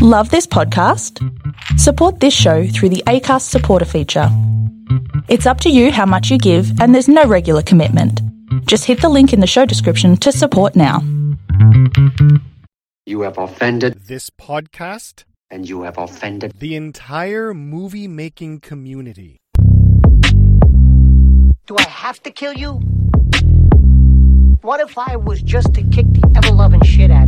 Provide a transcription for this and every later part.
Love this podcast? Support this show through the ACAST supporter feature. It's up to you how much you give, and there's no regular commitment. Just hit the link in the show description to support now. You have offended, this podcast, and you have offended. the entire movie making community. Do I have to kill you? What if I was just to kick the ever loving shit out of you?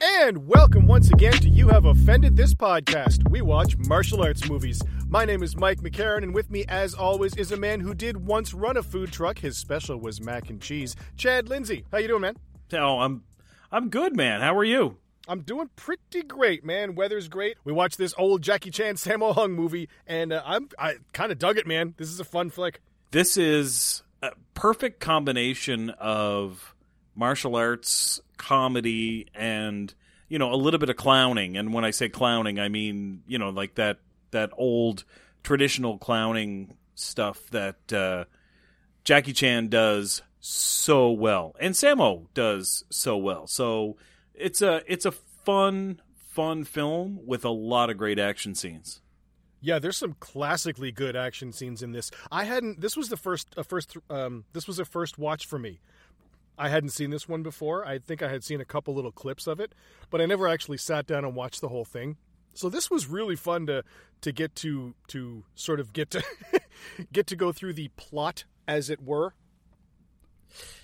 And welcome once again to You Have Offended This Podcast. We watch martial arts movies. My name is Mike McCarran, and with me, as always, is a man who did once run a food truck. His special was mac and cheese. Chad Lindsay, how you doing, man? Oh, I'm I'm good, man. How are you? I'm doing pretty great, man. Weather's great. We watched this old Jackie Chan Sammo Hung movie, and uh, I'm I kind of dug it, man. This is a fun flick. This is a perfect combination of martial arts, comedy, and you know a little bit of clowning. And when I say clowning, I mean you know like that that old traditional clowning stuff that uh, Jackie Chan does so well, and Sammo does so well. So it's a it's a fun fun film with a lot of great action scenes. Yeah, there's some classically good action scenes in this. I hadn't. This was the first. A first. Um, this was a first watch for me. I hadn't seen this one before. I think I had seen a couple little clips of it, but I never actually sat down and watched the whole thing. So this was really fun to to get to to sort of get to get to go through the plot, as it were.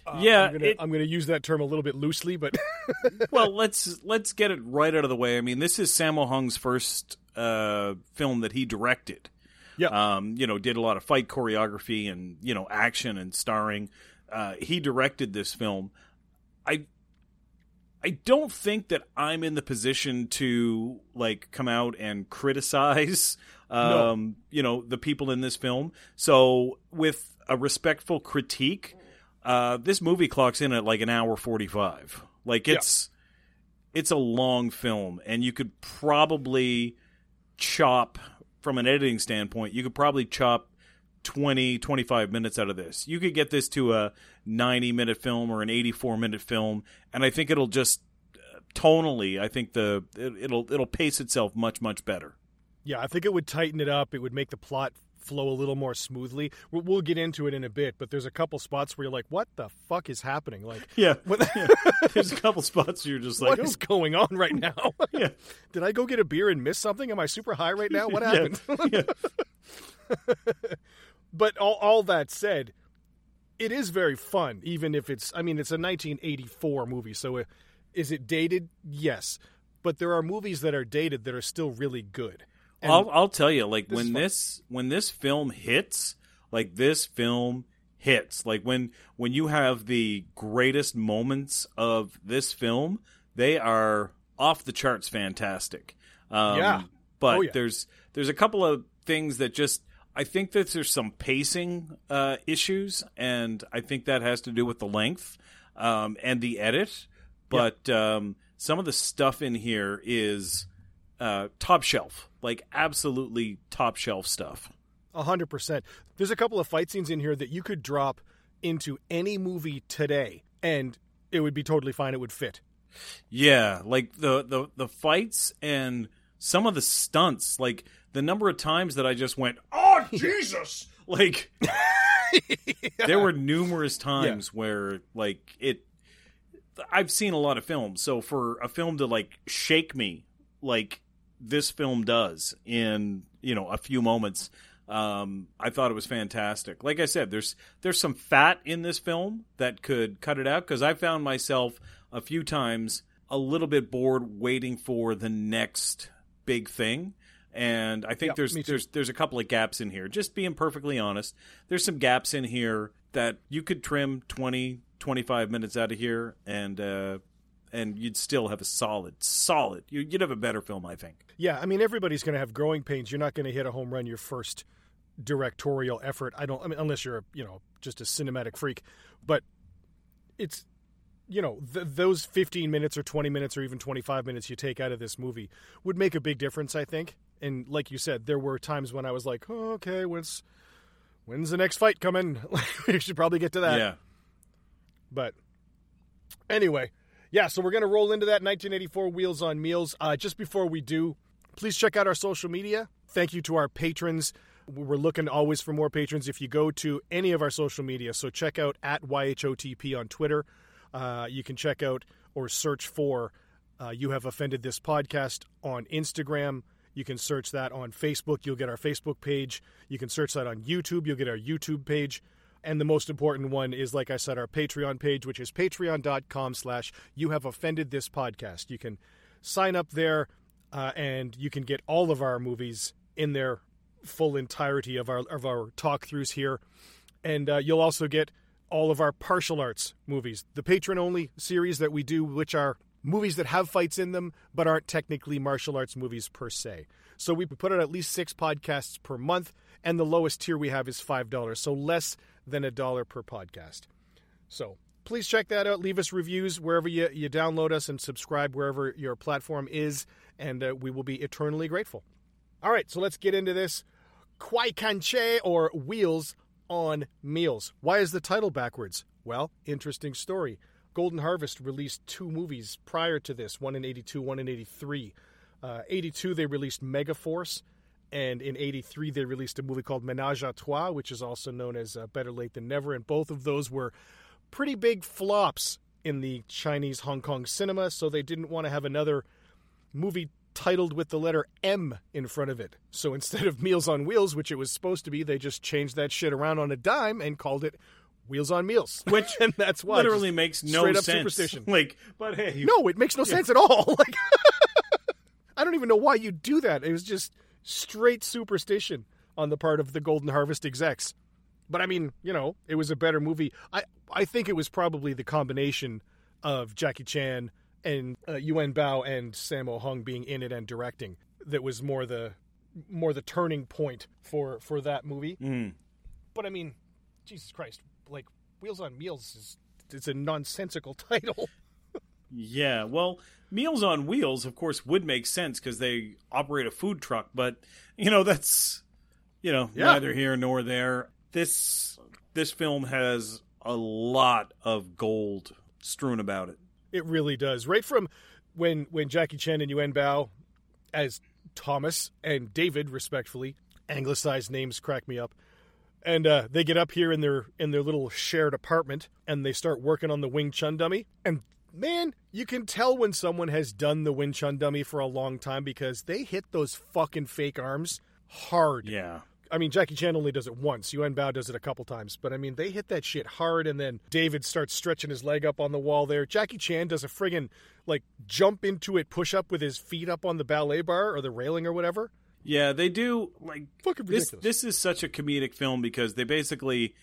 Uh, Yeah, I'm gonna, it- I'm gonna use that term a little bit loosely, but well, let's let's get it right out of the way. I mean, this is Sammo Hung's first uh, film that he directed. Yeah. Um, you know, did a lot of fight choreography and you know action and starring. Uh, he directed this film. I I don't think that I'm in the position to like come out and criticize um, you know, the people in this film. So with a respectful critique, uh, this movie clocks in at like an hour 45. Like it's it's a long film and you could probably chop from an editing standpoint, you could probably chop 20 25 minutes out of this. You could get this to a 90 minute film or an 84 minute film and I think it'll just uh, tonally, I think the it, it'll it'll pace itself much much better. Yeah, I think it would tighten it up. It would make the plot flow a little more smoothly. We'll, we'll get into it in a bit, but there's a couple spots where you're like, "What the fuck is happening?" Like, Yeah. what, yeah. There's a couple spots you're just like, what oh, is going on right now? yeah. Did I go get a beer and miss something? Am I super high right now? What Yeah. happened? Yeah. But all, all that said, it is very fun, even if it's. I mean, it's a 1984 movie, so uh, is it dated? Yes, but there are movies that are dated that are still really good. And- I'll I'll tell you, like This when this when this film hits, like this film hits, like when when you have the greatest moments of this film, they are off the charts, fantastic. Um, Yeah. but Oh, yeah. there's there's a couple of things that just I think that there's some pacing uh, issues, and I think that has to do with the length um, and the edit. But um, some of the stuff in here is uh, top shelf, like absolutely top shelf stuff. A hundred percent. There's a couple of fight scenes in here that you could drop into any movie today, and it would be totally fine. It would fit. Yeah, like the the the fights and some of the stunts, like the number of times that I just went, "Oh Jesus!" Like there were numerous times where like it I've seen a lot of films, so for a film to like shake me like this film does in, you know, a few moments, um, I thought it was fantastic. Like I said, there's there's some fat in this film that could cut it out because I found myself a few times a little bit bored waiting for the next big thing. And I think Yeah, there's there's there's a couple of gaps in here. Just being perfectly honest, there's some gaps in here that you could trim 20 25 minutes out of here and uh and you'd still have a solid solid you- you'd have a better film I think. Yeah, I mean everybody's going to have growing pains. You're not going to hit a home run your first directorial effort. I don't. I mean, unless you're a, you know just a cinematic freak, but it's you know th- those 15 minutes or 20 minutes or even 25 minutes you take out of this movie would make a big difference. I think. And like you said, there were times when I was like, oh, okay, when's when's the next fight coming? we should probably get to that. yeah. But anyway, yeah, so we're going to roll into that 1984 Wheels on Meals. Uh, just before we do, please check out our social media. Thank you to our patrons. We're looking always for more patrons. If you go to any of our social media, so check out at YHOTP on Twitter. Uh, you can check out or search for uh, You Have Offended This Podcast on Instagram. You can search that on Facebook. You'll get our Facebook page. You can search that on YouTube. You'll get our YouTube page. And the most important one is, like I said, our Patreon page, which is patreon.com slash you have offended this podcast. You can sign up there uh, and you can get all of our movies in their full entirety of our of our talk throughs here. And uh, you'll also get all of our partial arts movies, the patron only series that we do, which are movies that have fights in them but aren't technically martial arts movies per se. So we put out at least six podcasts per month, and the lowest tier we have is $5, so less than a dollar per podcast. So please check that out. Leave us reviews wherever you, you download us and subscribe wherever your platform is, and uh, we will be eternally grateful. All right, so let's get into this. Kwai Kanche or Wheels on Meals. Why is the title backwards? Well, interesting story. Golden Harvest released two movies prior to this, one in 82, one in 83. Uh, 82, they released Megaforce, and in 83, they released a movie called Menage a Trois, which is also known as uh, Better Late Than Never, and both of those were pretty big flops in the Chinese Hong Kong cinema, so they didn't want to have another movie titled with the letter M in front of it. So instead of Meals on Wheels, which it was supposed to be, they just changed that shit around on a dime and called it Wheels on Meals. Which and that's why literally makes no straight up sense. superstition. Like, but hey, No, it makes no sense at all. Like I don't even know why you do that. It was just straight superstition on the part of the Golden Harvest execs. But I mean, you know, it was a better movie. I I think it was probably the combination of Jackie Chan and uh, Yuen Bao and Sammo Hung being in it and directing that was more the more the turning point for for that movie. Mm. But I mean, Jesus Christ, like Wheels on Meals is it's a nonsensical title. Yeah, well, Meals on Wheels, of course, would make sense because they operate a food truck, but you know that's you know Yeah. neither here nor there. This this film has a lot of gold strewn about it. It really does. Right from when when Jackie Chan and Yuen Bao as Thomas and David, respectfully, anglicized names crack me up. And uh, they get up here in their in their little shared apartment and they start working on the Wing Chun dummy. And man, you can tell when someone has done the Wing Chun dummy for a long time because they hit those fucking fake arms hard. Yeah, I mean, Jackie Chan only does it once. Yuen Bao does it a couple times, but I mean, they hit that shit hard, and then David starts stretching his leg up on the wall there. Jackie Chan does a friggin' like jump into it, push up with his feet up on the ballet bar or the railing or whatever. Yeah, they do like Fucking this. ridiculous. This is such a comedic film because they basically,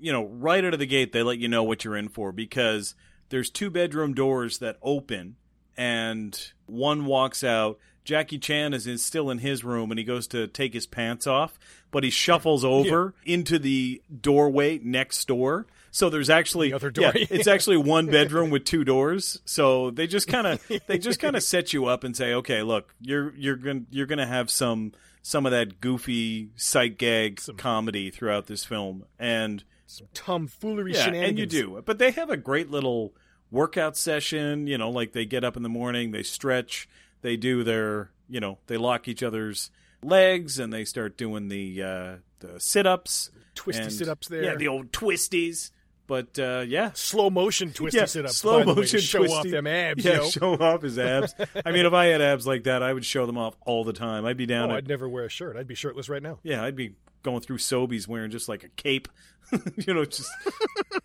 you know, right out of the gate, they let you know what you're in for because there's two bedroom doors that open, and one walks out. Jackie Chan is in, still in his room and he goes to take his pants off, but he shuffles over into the doorway next door. So there's actually The other door, yeah, it's actually one bedroom with two doors. So they just kind of they just kind of set you up and say, okay, look, you're you're gonna you're gonna have some some of that goofy sight gag comedy throughout this film, and Some tomfoolery yeah, shenanigans. and you do. But they have a great little workout session. You know, like they get up in the morning, they stretch, they do their, you know, they lock each other's legs, and they start doing the uh, the sit ups, Twisty sit-ups there. Yeah, the old twisties. But uh, yeah, Slow motion twisty yeah, sit ups. slow the way, motion show off them abs. Yeah, yo. show off his abs. I mean, if I had abs like that, I would show them off all the time. I'd be down. Oh, at, I'd never wear a shirt. I'd be shirtless right now. yeah, I'd be going through Sobeys wearing just like a cape, you know, just.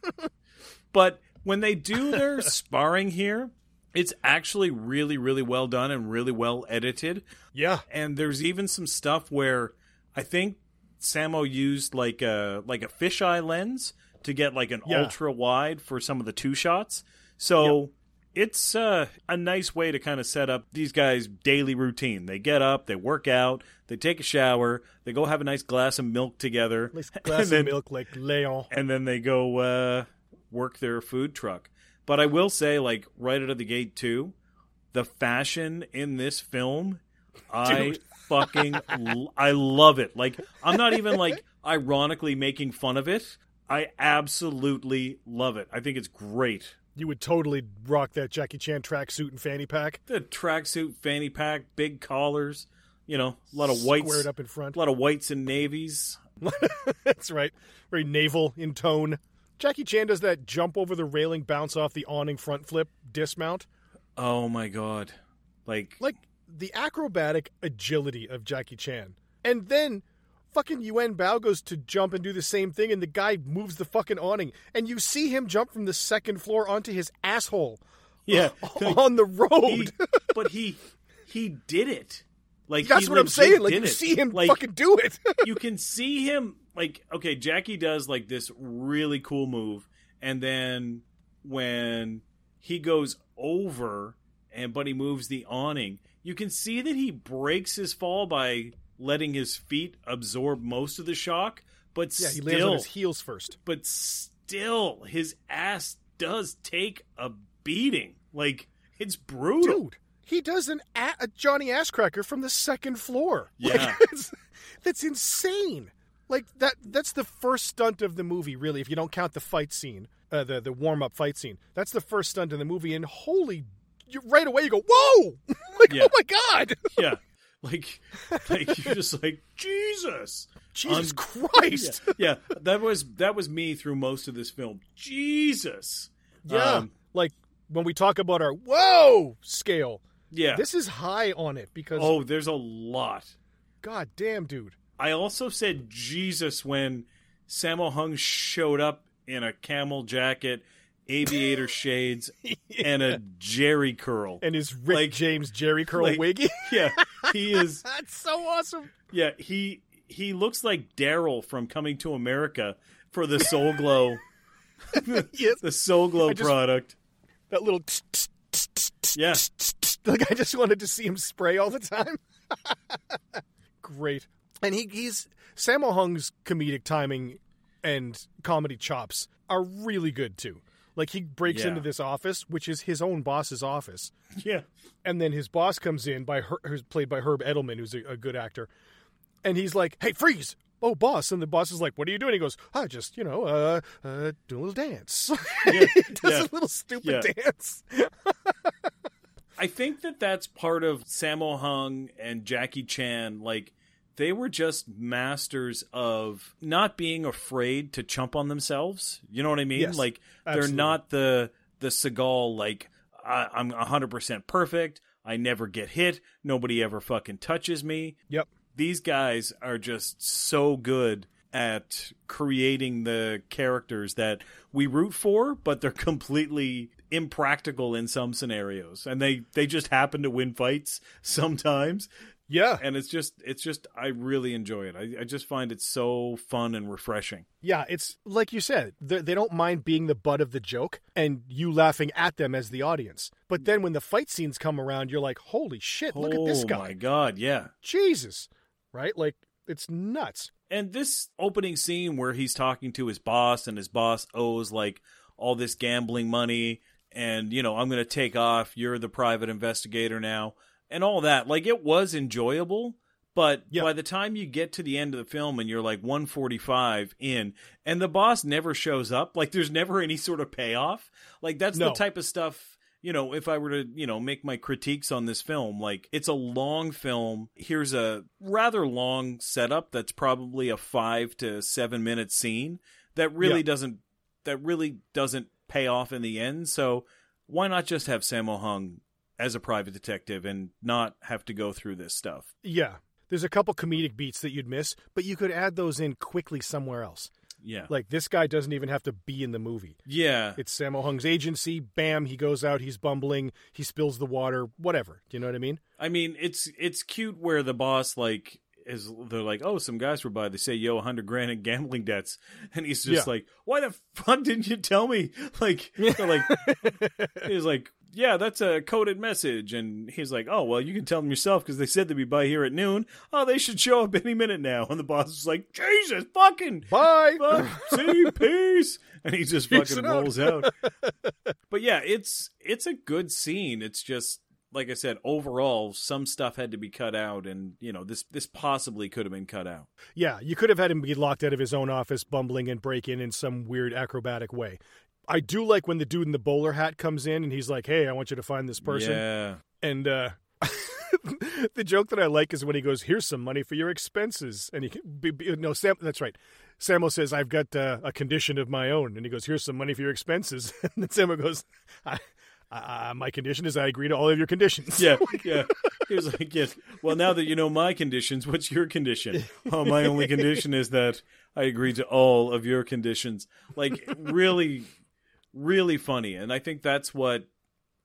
but when they do their sparring here, it's actually really, really well done and really well edited. Yeah, And there's even some stuff where I think Sammo used like a like a fisheye lens to get like an Yeah. ultra wide for some of the two shots. So it's uh, a nice way to kind of set up these guys' daily routine. They get up, they work out, they take a shower, they go have a nice glass of milk together, nice glass and then, of milk like Leon. and then they go uh, work their food truck. But I will say, like right out of the gate too, the fashion in this film, I fucking l- I love it. Like I'm not even like ironically making fun of it. I absolutely love it. I think it's great. You would totally rock that Jackie Chan tracksuit and fanny pack. The tracksuit, fanny pack, big collars. You know, a lot of whites, Squared up in front. a lot of whites and navies. That's right. Very naval in tone. Jackie Chan does that jump over the railing, bounce off the awning front flip, dismount. Oh my god! Like, Like the acrobatic agility of Jackie Chan. And then fucking Yuen Bao goes to jump and do the same thing, and the guy moves the fucking awning. And you see him jump from the second floor onto his asshole yeah, on the he, road. but he he did it. Like That's what I'm saying. Like you it. see him like, fucking do it. you can see him like okay jackie does like this really cool move and then when he goes over and but he moves the awning you can see that he breaks his fall by letting his feet absorb most of the shock but yeah, he still lands on his heels first. but still his ass does take a beating like it's brutal Dude, he does an a, a Johnny Asscracker from the second floor. Like, Yeah. it's- that's insane. Like that. That's the first stunt of the movie, really. If you don't count the fight scene, uh, the the warm up fight scene, that's the first stunt in the movie. And holy, you, right away you go, whoa! like, Yeah. oh my god, yeah like like you're just like jesus Jesus Un- Christ! yeah, that was that was me through most of this film. Jesus. Yeah, Um, like when we talk about our whoa scale, yeah. this is high on it because oh, there's a lot. god damn, dude. I also said Jesus when Sammo Hung showed up in a camel jacket, aviator shades, and a Jerry curl. And his Rick Like- James Jerry curl like- wiggy. yeah, he is. That's so awesome. Yeah, he he looks like Daryl from Coming to America for the Soul Glo, Yes. the Soul Glo just- product. that little Yeah. like I just wanted to see him spray all the time. Great. And he he's Sammo Hung's comedic timing and comedy chops are really good too. Like he breaks Yeah. into this office, which is his own boss's office, Yeah. and then his boss comes in by Her, who's played by Herb Edelman, who's a, a good actor, and he's like, "Hey, freeze!" Oh, boss! And the boss is like, "What are you doing?" He goes, "I just, you know, uh, uh, do a little dance." Yeah. he does Yeah. a little stupid dance. I think that that's part of Sammo Hung and Jackie Chan. Like, they were just masters of not being afraid to chump on themselves. You know what I mean? Yes, like, absolutely. they're not the the Seagal. Like, I, I'm 100 percent perfect. I never get hit. Nobody ever fucking touches me. Yep. These guys are just so good at creating the characters that we root for, but they're completely impractical in some scenarios. And they they just happen to win fights sometimes. Yeah. And it's just it's just I really enjoy it. I, I just find it so fun and refreshing. Yeah, it's like you said, they they don't mind being the butt of the joke and you laughing at them as the audience. But then when the fight scenes come around, you're like, holy shit, look at this Oh guy. my god, yeah. Jesus. Right? Like, it's nuts. And this opening scene where he's talking to his boss and his boss owes like all this gambling money and you know, I'm going to take off, you're the private investigator now and all that. Like it was enjoyable, but Yeah. by the time you get to the end of the film and you're like 145 in and the boss never shows up, like there's never any sort of payoff. Like that's the type of stuff you know, if I were to, you know, make my critiques on this film, like it's a long film. Here's a rather long setup that's probably a five to seven minute scene that really Yeah. doesn't that really doesn't pay off in the end. So why not just have Sammo Hung as a private detective and not have to go through this stuff? Yeah. There's a couple comedic beats that you'd miss, but you could add those in quickly somewhere else. Yeah. Like, this guy doesn't even have to be in the movie. yeah. It's Sammo Hung's agency. Bam, he goes out, he's bumbling, he spills the water, whatever. Do you know what I mean? I mean, it's it's cute where the boss like is they're like, oh, some guys were by. They say, yo, a hundred grand in gambling debts, and he's just Yeah. like, why the fuck didn't you tell me? Like, they're like, he's like, yeah, that's a coded message, and he's like, oh, well, you can tell them yourself because they said they'd be by here at noon. Oh, they should show up any minute now. And the boss is like, Jesus, fucking Bye. fuck, see, peace. And he just Peace fucking it out. rolls out. but yeah, it's it's a good scene. It's just like I said, overall, some stuff had to be cut out, and you know, this this possibly could have been cut out. Yeah, you could have had him be locked out of his own office, bumbling and break in in some weird acrobatic way. I do like when the dude in the bowler hat comes in and he's like, "Hey, I want you to find this person." Yeah. And uh, the joke that I like is when he goes, "Here's some money for your expenses," and he be, be, no Sam. That's right. Sammo says, "I've got uh, a condition of my own," and he goes, "Here's some money for your expenses." and then Sammo goes, I, I, "My condition is I agree to all of your conditions." Yeah, yeah. He was like, yes. Well, now that you know my conditions, what's your condition? Oh, my only condition is that I agree to all of your conditions. Like, really, really funny. And I think that's what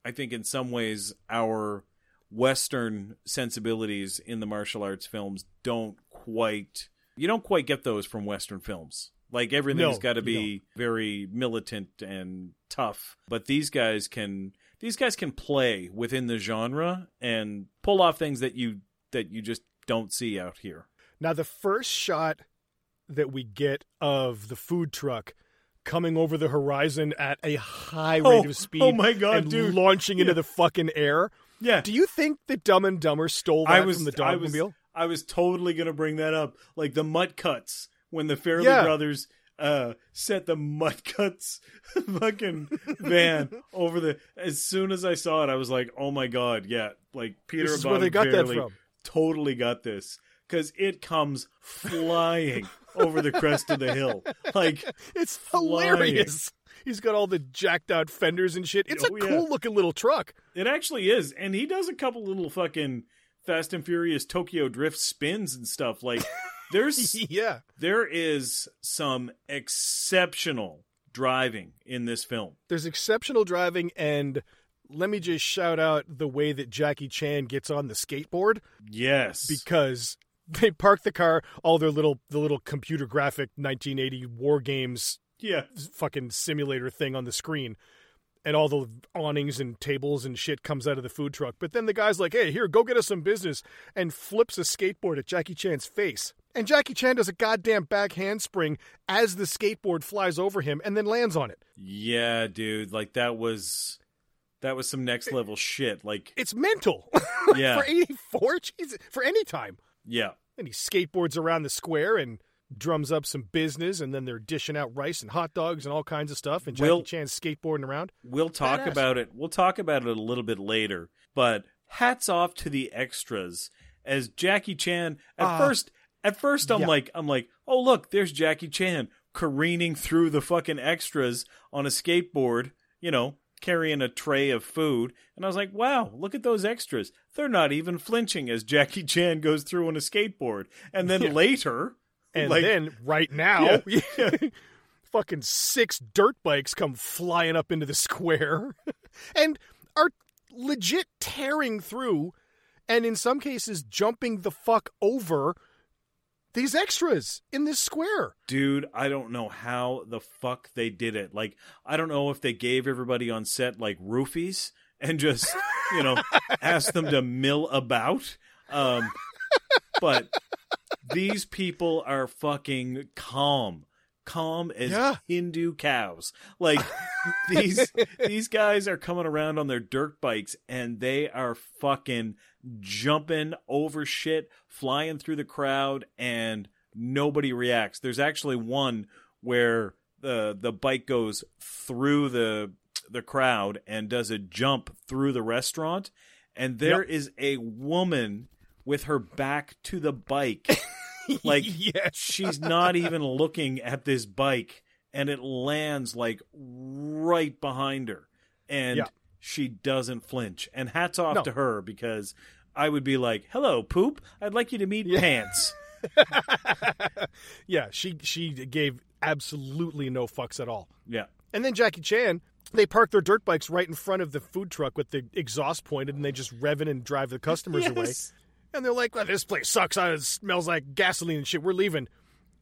I think in some ways our Western sensibilities in the martial arts films don't quite, you don't quite get those from Western films. Like everything's No, got to be very militant and tough, but these guys can these guys can play within the genre and pull off things that you that you just don't see out here. Now, the first shot that we get of the food truck coming over the horizon at a high Oh, rate of speed oh my God, and dude. launching into Yeah. the fucking air. Yeah, Do you think that Dumb and Dumber stole that I was from the I was Dogmobile? I was totally gonna bring that up, like the Mutt Cuts when the Farrelly Yeah. brothers uh set the Mutt Cuts fucking van over the. As soon as I saw it, I was like, oh my god, yeah, like Peter This is where they got that from. totally got this because it comes flying over the crest of the hill, like It's flying. hilarious. He's got all the jacked out fenders and shit. It's Oh, a yeah. cool looking little truck. It actually is, and he does a couple little fucking Fast and Furious Tokyo Drift spins and stuff. Like there's yeah. there is some exceptional driving in this film. There's exceptional driving and let me just shout out the way that Jackie Chan gets on the skateboard Yes, because they park the car, all their little the little computer graphic 1980 war games yeah, fucking simulator thing on the screen. And all the awnings and tables and shit comes out of the food truck. But then the guy's like, hey, here, go get us some business, and flips a skateboard at Jackie Chan's face. And Jackie Chan does a goddamn back handspring as the skateboard flies over him and then lands on it. yeah, dude. Like that was that was some next level shit. Like It's mental. Yeah. for 84, Jesus, for any time. Yeah, And he skateboards around the square and drums up some business, and then they're dishing out rice and hot dogs and all kinds of stuff. And Jackie Will- Chan's skateboarding around. we'll talk Badass. about it. We'll talk about it a little bit later. But hats off to the extras as Jackie Chan. At Ah. first, at first, I'm Yeah. like, I'm like, oh look, there's Jackie Chan careening through the fucking extras on a skateboard. You know, carrying a tray of food. And I was like, wow, look at those extras. They're not even flinching as Jackie Chan goes through on a skateboard. And then Yeah. later, And like, then right now, Yeah, fucking six dirt bikes come flying up into the square and are legit tearing through and in some cases jumping the fuck over these extras in this square. dude, I don't know how the fuck they did it. Like, I don't know if they gave everybody on set like roofies and just, you know, asked them to mill about. Um, but these people are fucking calm, calm as Yeah. Hindu cows. Like these these guys are coming around on their dirt bikes and they are fucking jumping over shit, flying through the crowd, and nobody reacts. There's actually one where the the bike goes through the the crowd and does a jump through the restaurant, and there is a woman with her back to the bike. like yes. she's not even looking at this bike and it lands like right behind her and Yeah. she doesn't flinch and hats off No. to her because i would be like hello poop i'd like you to meet pants yeah, she she gave absolutely no fucks at all. yeah And then Jackie Chan, they park their dirt bikes right in front of the food truck with the exhaust pointed, and they just rev it and drive the customers away. And they're like, well, "This place sucks. Uh, It smells like gasoline and shit. We're leaving."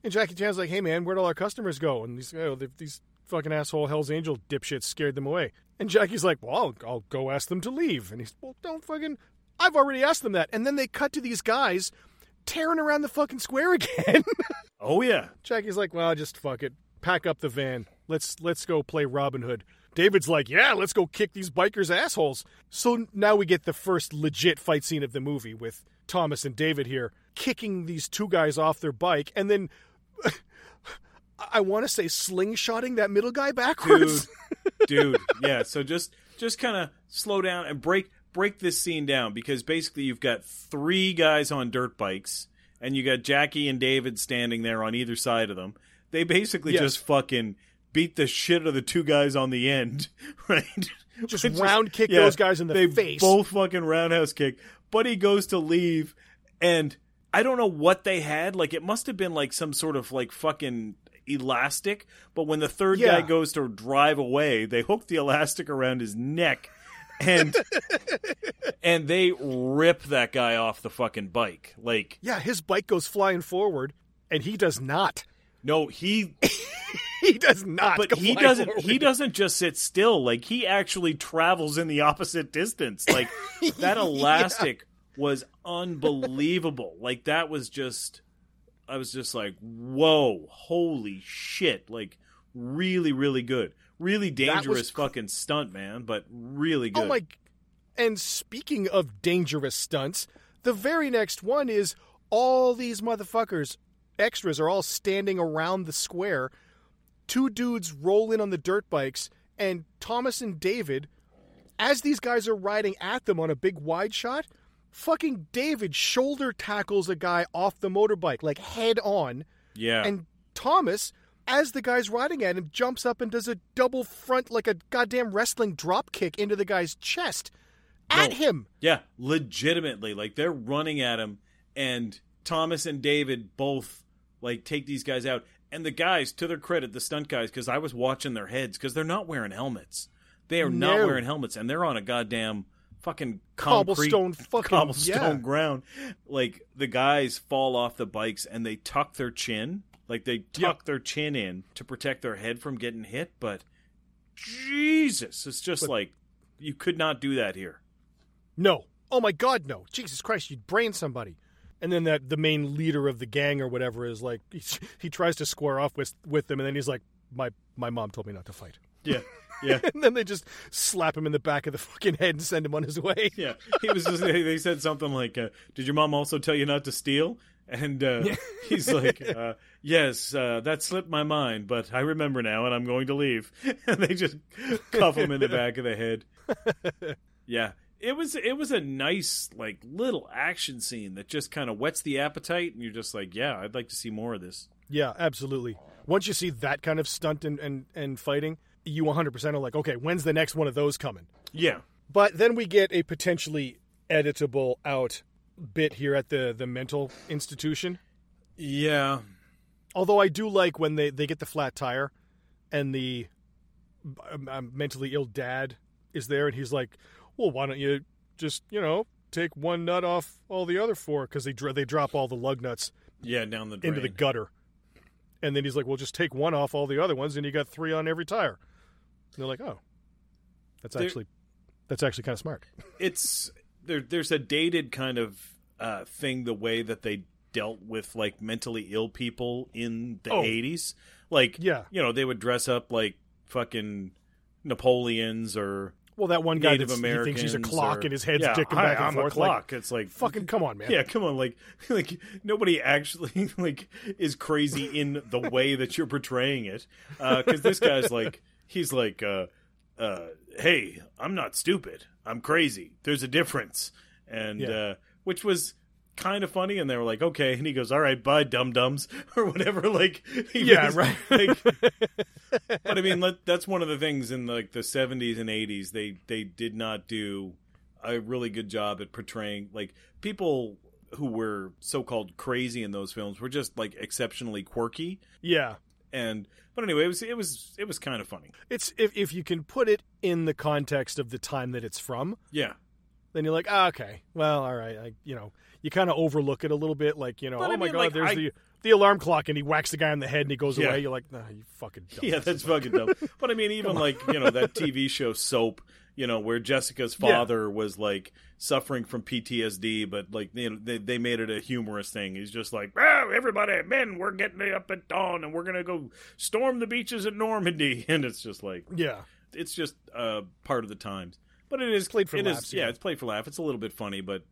And Jackie Chan's like, "Hey, man, where'd all our customers go?" And these, oh, these fucking asshole Hell's Angel dipshits scared them away. And Jackie's like, "Well, I'll, I'll go ask them to leave." And he's, "Well, don't fucking. I've already asked them that." And then they cut to these guys tearing around the fucking square again. oh yeah Jackie's like, well, just fuck it. Pack up the van. Let's let's go play Robin Hood. David's like, yeah, let's go kick these bikers' assholes. So now we get the first legit fight scene of the movie with Thomas and David here kicking these two guys off their bike, and then I want to say slingshotting that middle guy backwards. dude, dude, yeah. So just just kind of slow down and break break this scene down because basically you've got three guys on dirt bikes and you got Jackie and David standing there on either side of them. They basically Yes. just fucking beat the shit out of the two guys on the end, right? Just round kick yeah, those guys in the they face. Both fucking roundhouse kick. Buddy goes to leave, and I don't know what they had. Like it must have been like some sort of like fucking elastic. But when the third Yeah. guy goes to drive away, they hook the elastic around his neck, and and they rip that guy off the fucking bike. Like yeah, his bike goes flying forward, and he does not. no, he He does not. but he doesn't forward. he doesn't just sit still like he actually travels in the opposite distance like that elastic was unbelievable like that was just i was just like whoa holy shit like really really good really dangerous cr- fucking stunt man but really good Oh my! And speaking of dangerous stunts, the very next one is all these motherfuckers, extras, are all standing around the square. Two dudes roll in on the dirt bikes, and Thomas and David, as these guys are riding at them on a big wide shot, fucking David shoulder tackles a guy off the motorbike, like head on. yeah And Thomas, as the guy's riding at him, jumps up and does a double front, like a goddamn wrestling drop kick into the guy's chest at No. him. Yeah, legitimately. Like they're running at him and Thomas and David both like take these guys out. And the guys, to their credit, the stunt guys, because I was watching their heads because they're not wearing helmets. They are not wearing helmets, and they're on a goddamn fucking concrete, Cobblestone fucking- cobblestone yeah. ground. Like the guys fall off the bikes and they tuck their chin, like they tuck their chin in to protect their head from getting hit. But Jesus, it's just But- like you could not do that here. No. Oh my god, no. Jesus Christ, you'd brain somebody. And then that the main leader of the gang or whatever is like he, he tries to square off with with them and then he's like my my mom told me not to fight. Yeah, yeah. And then they just slap him in the back of the fucking head and send him on his way. Yeah, he was. Just, they they said something like, uh, "Did your mom also tell you not to steal?" And uh, he's like, uh, "Yes, uh, that slipped my mind, but I remember now, and I'm going to leave." And they just cuff him in the back of the head. Yeah, it was it was a nice like little action scene that just kind of whets the appetite, and you're just like, "Yeah, I'd like to see more of this." Yeah, absolutely. Once you see that kind of stunt and, and, and fighting, you 100% are like, okay, when's the next one of those coming? Yeah, But then we get a potentially editable out bit here at the, the mental institution. yeah, Although I do like when they, they get the flat tire and the um, um, mentally ill dad is there and he's like, well, why don't you just, you know, take one nut off all the other four because they, they drop all the lug nuts yeah. Down the drain. into the gutter. And then he's like, well, just take one off all the other ones and you got three on every tire. And they're like, oh, that's There- actually that's actually kind of smart. it's there there's a dated kind of uh thing the way that they dealt with like mentally ill people in the Oh. 80s like Yeah. you know they would dress up like fucking napoleons or Well, that one guy native that's, he americans thinks he's a clock or- and his head's yeah, dicking I, back and I'm forth. a like, clock it's like fucking come on, man. yeah come on like like nobody actually like is crazy in the way that you're portraying it because this guy's like he's like uh uh hey i'm not stupid i'm crazy there's a difference and Yeah. uh which was kind of funny and they were like okay and he goes all right bye dum dums or whatever like Yeah, was, right. like, but i mean let, that's one of the things in like the 70s and 80s they they did not do a really good job at portraying like people who were so-called crazy in those films were just like exceptionally quirky Yeah. and but anyway it was it was it was kind of funny It's if if you can put it in the context of the time that it's from, yeah then you're like, ah, okay, well, all right, I, you know, you kind of overlook it a little bit, like you know, But oh I my mean, god, like, there's I- the the alarm clock, and he whacks the guy on the head, and he goes Yeah. away. You're like, nah, you fucking. Dumb. yeah that's fucking dumb but i mean even like you know that tv show soap you know where jessica's Yeah. father was like suffering from ptsd but like you know they, they made it a humorous thing he's just like oh, everybody men we're getting up at dawn and we're gonna go storm the beaches at normandy and it's just like yeah, it's just uh, part of the times. But it is played for it is- laughs, yeah, yeah. it's played for laugh. It's a little bit funny, but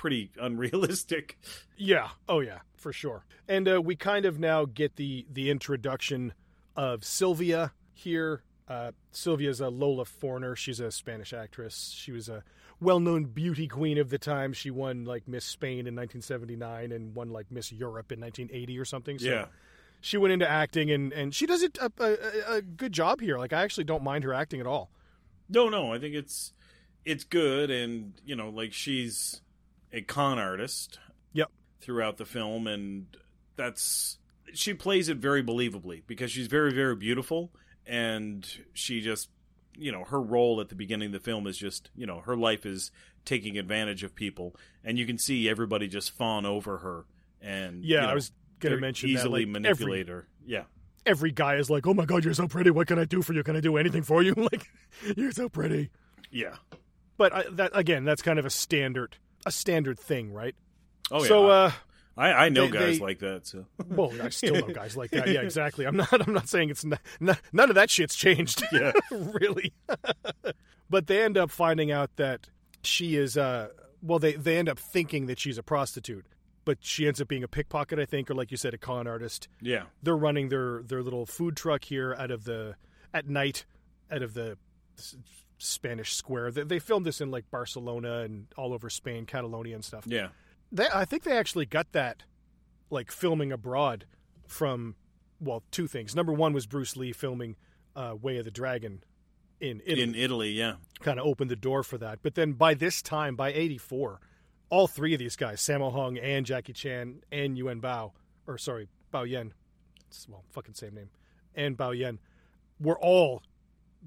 pretty unrealistic. Yeah. Oh yeah, for sure. And uh, we kind of now get the the introduction of Sylvia here. Uh, Sylvia's a Lola Forner. She's a Spanish actress. She was a well-known beauty queen of the time. She won like Miss Spain in 1979 and won like Miss Europe in 1980 or something. So Yeah. she went into acting and and she does it a, a, a good job here. Like I actually don't mind her acting at all. No, no, I think it's it's good, and you know, like she's a con artist. Yep. Throughout the film, and that's she plays it very believably because she's very, very beautiful, and she just, you know, her role at the beginning of the film is just, you know, her life is taking advantage of people, and you can see everybody just fawn over her, and Yeah, you know, I was gonna mention easily that, like, manipulate her. Yeah. Every guy is like, "Oh my god, you're so pretty. What can I do for you? Can I do anything for you? like, you're so pretty." Yeah. But I, that again, that's kind of a standard a standard thing, right? Oh yeah. So, uh, I, I know they- guys they- like that. So well, I still know guys like that. Yeah, exactly. I'm not. I'm not saying it's not, none of that shit's changed. Yeah. really. but they end up finding out that she is. Uh, well, they they end up thinking that she's a prostitute, but she ends up being a pickpocket, I think, or like you said, a con artist. yeah. They're running their their little food truck here out of the at night out of the Spanish Square. They, they filmed this in like Barcelona and all over Spain, Catalonia, and stuff Yeah. they, I think they actually got that like filming abroad from well two things. Number one was Bruce Lee filming uh, Way of the Dragon in Italy, In Italy, yeah. kind of opened the door for that. But then by this time, by '84, all three of these guys, Sammo Hung and Jackie Chan and Yuan Bao, or sorry, Bao Yen, it's, well, fucking same name, and Bao Yen, were all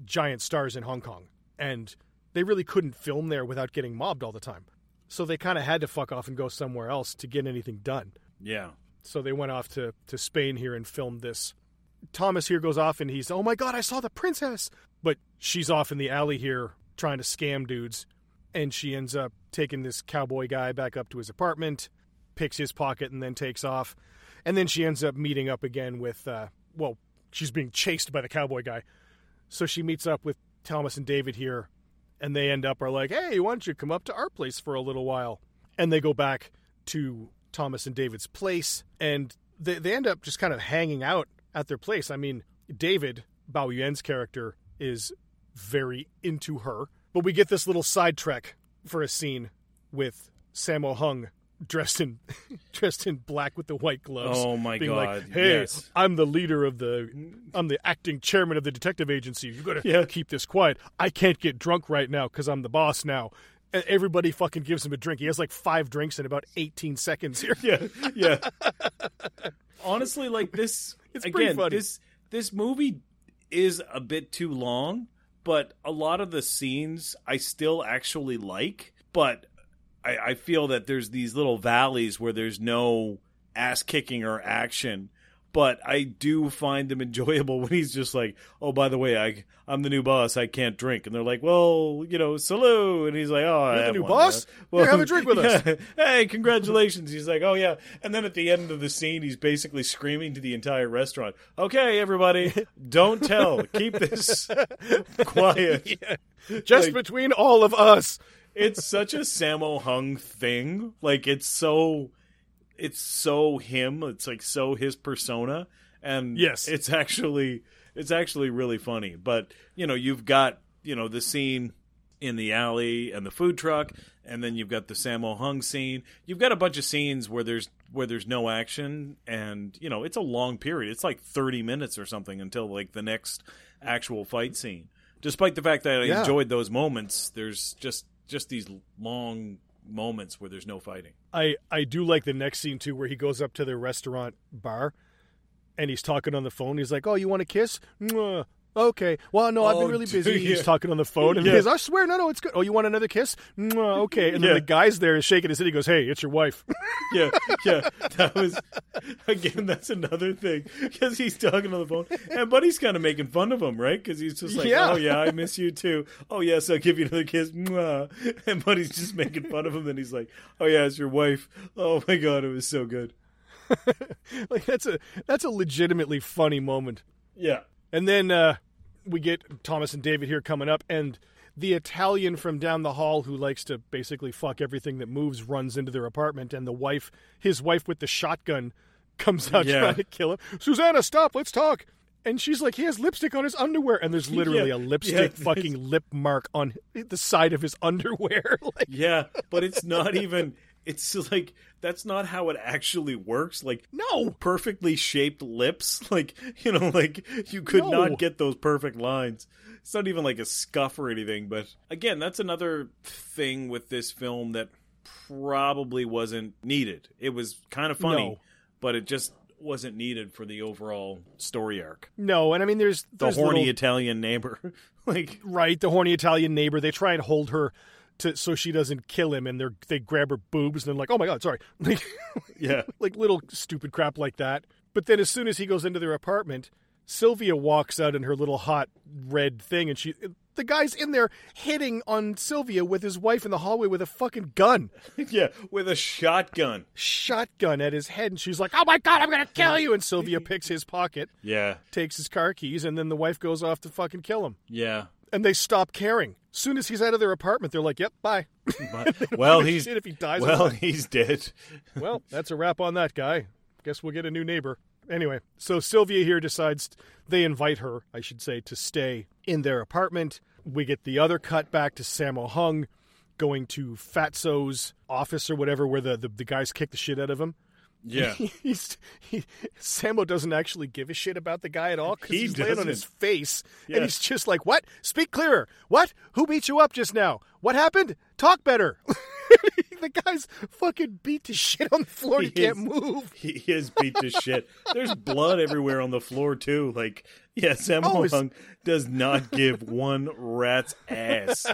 giant stars in Hong Kong, and they really couldn't film there without getting mobbed all the time. So they kind of had to fuck off and go somewhere else to get anything done. Yeah. So they went off to, to Spain here and filmed this. Thomas here goes off and he's, oh my God, I saw the princess. But she's off in the alley here trying to scam dudes. And she ends up taking this cowboy guy back up to his apartment, picks his pocket, and then takes off. And then she ends up meeting up again with, uh, well, she's being chased by the cowboy guy. So she meets up with Thomas and David here, and they end up are like, hey, why don't you come up to our place for a little while? And they go back to Thomas and David's place, and they, they end up just kind of hanging out at their place. I mean, David, Bao Yuan's character, is very into her, but we get this little side trek for a scene with Sammo Hung dressed in dressed in black with the white gloves. Oh, my being God, Like, hey, yes. I'm the leader of the I'm the acting chairman of the detective agency. You got to Yeah. keep this quiet. I can't get drunk right now cuz I'm the boss now. And everybody fucking gives him a drink. He has like 5 drinks in about 18 seconds here. Yeah. Yeah. Honestly, like this It's pretty again, funny. this this movie is a bit too long, but a lot of the scenes I still actually like, but I, I feel that there's these little valleys where there's no ass kicking or action. But I do find them enjoyable when he's just like, "Oh, by the way, I I'm the new boss. I can't drink." And they're like, "Well, you know, salute." And he's like, "Oh, You're the new boss? Well, Here, have a drink with us. Hey, congratulations. He's like, "Oh yeah." And then at the end of the scene, he's basically screaming to the entire restaurant, "Okay, everybody, don't tell. Keep this quiet." Just Like- between all of us. It's such a Sammo Hung thing. Like it's so it's so him. It's like so his persona. And Yes. it's actually it's actually really funny. But, you know, you've got, you know, the scene in the alley and the food truck, and then you've got the Sammo Hung scene. You've got a bunch of scenes where there's where there's no action and, you know, it's a long period. It's like 30 minutes or something until like the next actual fight scene. Despite the fact that I Yeah. enjoyed those moments, there's just just these long moments where there's no fighting. I I do like the next scene too, where he goes up to the restaurant bar, and he's talking on the phone. He's like, "Oh, you want a kiss? Mwah. Okay. Well, no, I've Oh, been really dude, busy." He's talking on the phone, and Yeah. he goes, "I swear, no, no, it's good. Oh, you want another kiss? Mwah. Okay." And Yeah. then the guy's there is shaking his head. He goes, "Hey, it's your wife." yeah, yeah. That was again. That's another thing because he's talking on the phone, and Buddy's kind of making fun of him, right? Because he's just like, Yeah. "Oh yeah, I miss you too. Oh yes, I'll give you another kiss." Mwah. And Buddy's just making fun of him, and he's like, "Oh yeah, it's your wife." Oh my god, it was so good. like that's a that's a legitimately funny moment. Yeah, And then uh, we get Thomas and David here coming up, and the Italian from down the hall who likes to basically fuck everything that moves runs into their apartment, and the wife, his wife with the shotgun, comes out Yeah. trying to kill him. Susanna, stop! Let's talk. And she's like, he has lipstick on his underwear, and there's literally Yeah, a lipstick yeah, fucking lip mark on the side of his underwear. like, Yeah, but it's not even. It's like that's not how it actually works. Like no, perfectly shaped lips, like you know, like you could No. not get those perfect lines. It's not even like a scuff or anything. But again, that's another thing with this film that probably wasn't needed. It was kind of funny, No. but it just wasn't needed for the overall story arc. no, and I mean, there's The horny little- Italian neighbor, like right the horny italian neighbor they try and hold her to so she doesn't kill him and they they grab her boobs and they're like oh my god sorry. Like yeah, like little stupid crap like that. But then as soon as he goes into their apartment sylvia walks out in her little hot red thing and she the guy's in there hitting on sylvia with his wife in the hallway with a fucking gun. Yeah, with a shotgun. shotgun at his head and she's like oh my god i'm gonna kill you. And sylvia picks his pocket Yeah, takes his car keys and then the wife goes off to fucking kill him. Yeah. And they stop caring. As soon as he's out of their apartment, they're like, "Yep, bye." But, well, he's if he dies Well, he's dead. well, that's a wrap on that guy. Guess we'll get a new neighbor. Anyway, so Sylvia here decides they invite her, I should say, to stay in their apartment. We get the other cut back to Sammo Hung going to Fatso's office or whatever, where the, the, the guys kick the shit out of him. Yeah. he's he, Sammo doesn't actually give a shit about the guy at all because He he's laying on his face Yeah. and he's just like, "What? Speak clearer. What? Who beat you up just now? What happened? Talk better." the guy's fucking beat to shit on the floor. He, He can't is- move. He is beat to shit. There's blood everywhere on the floor too. Like, yeah, Sammo Oh, Hung does not give one rat's ass.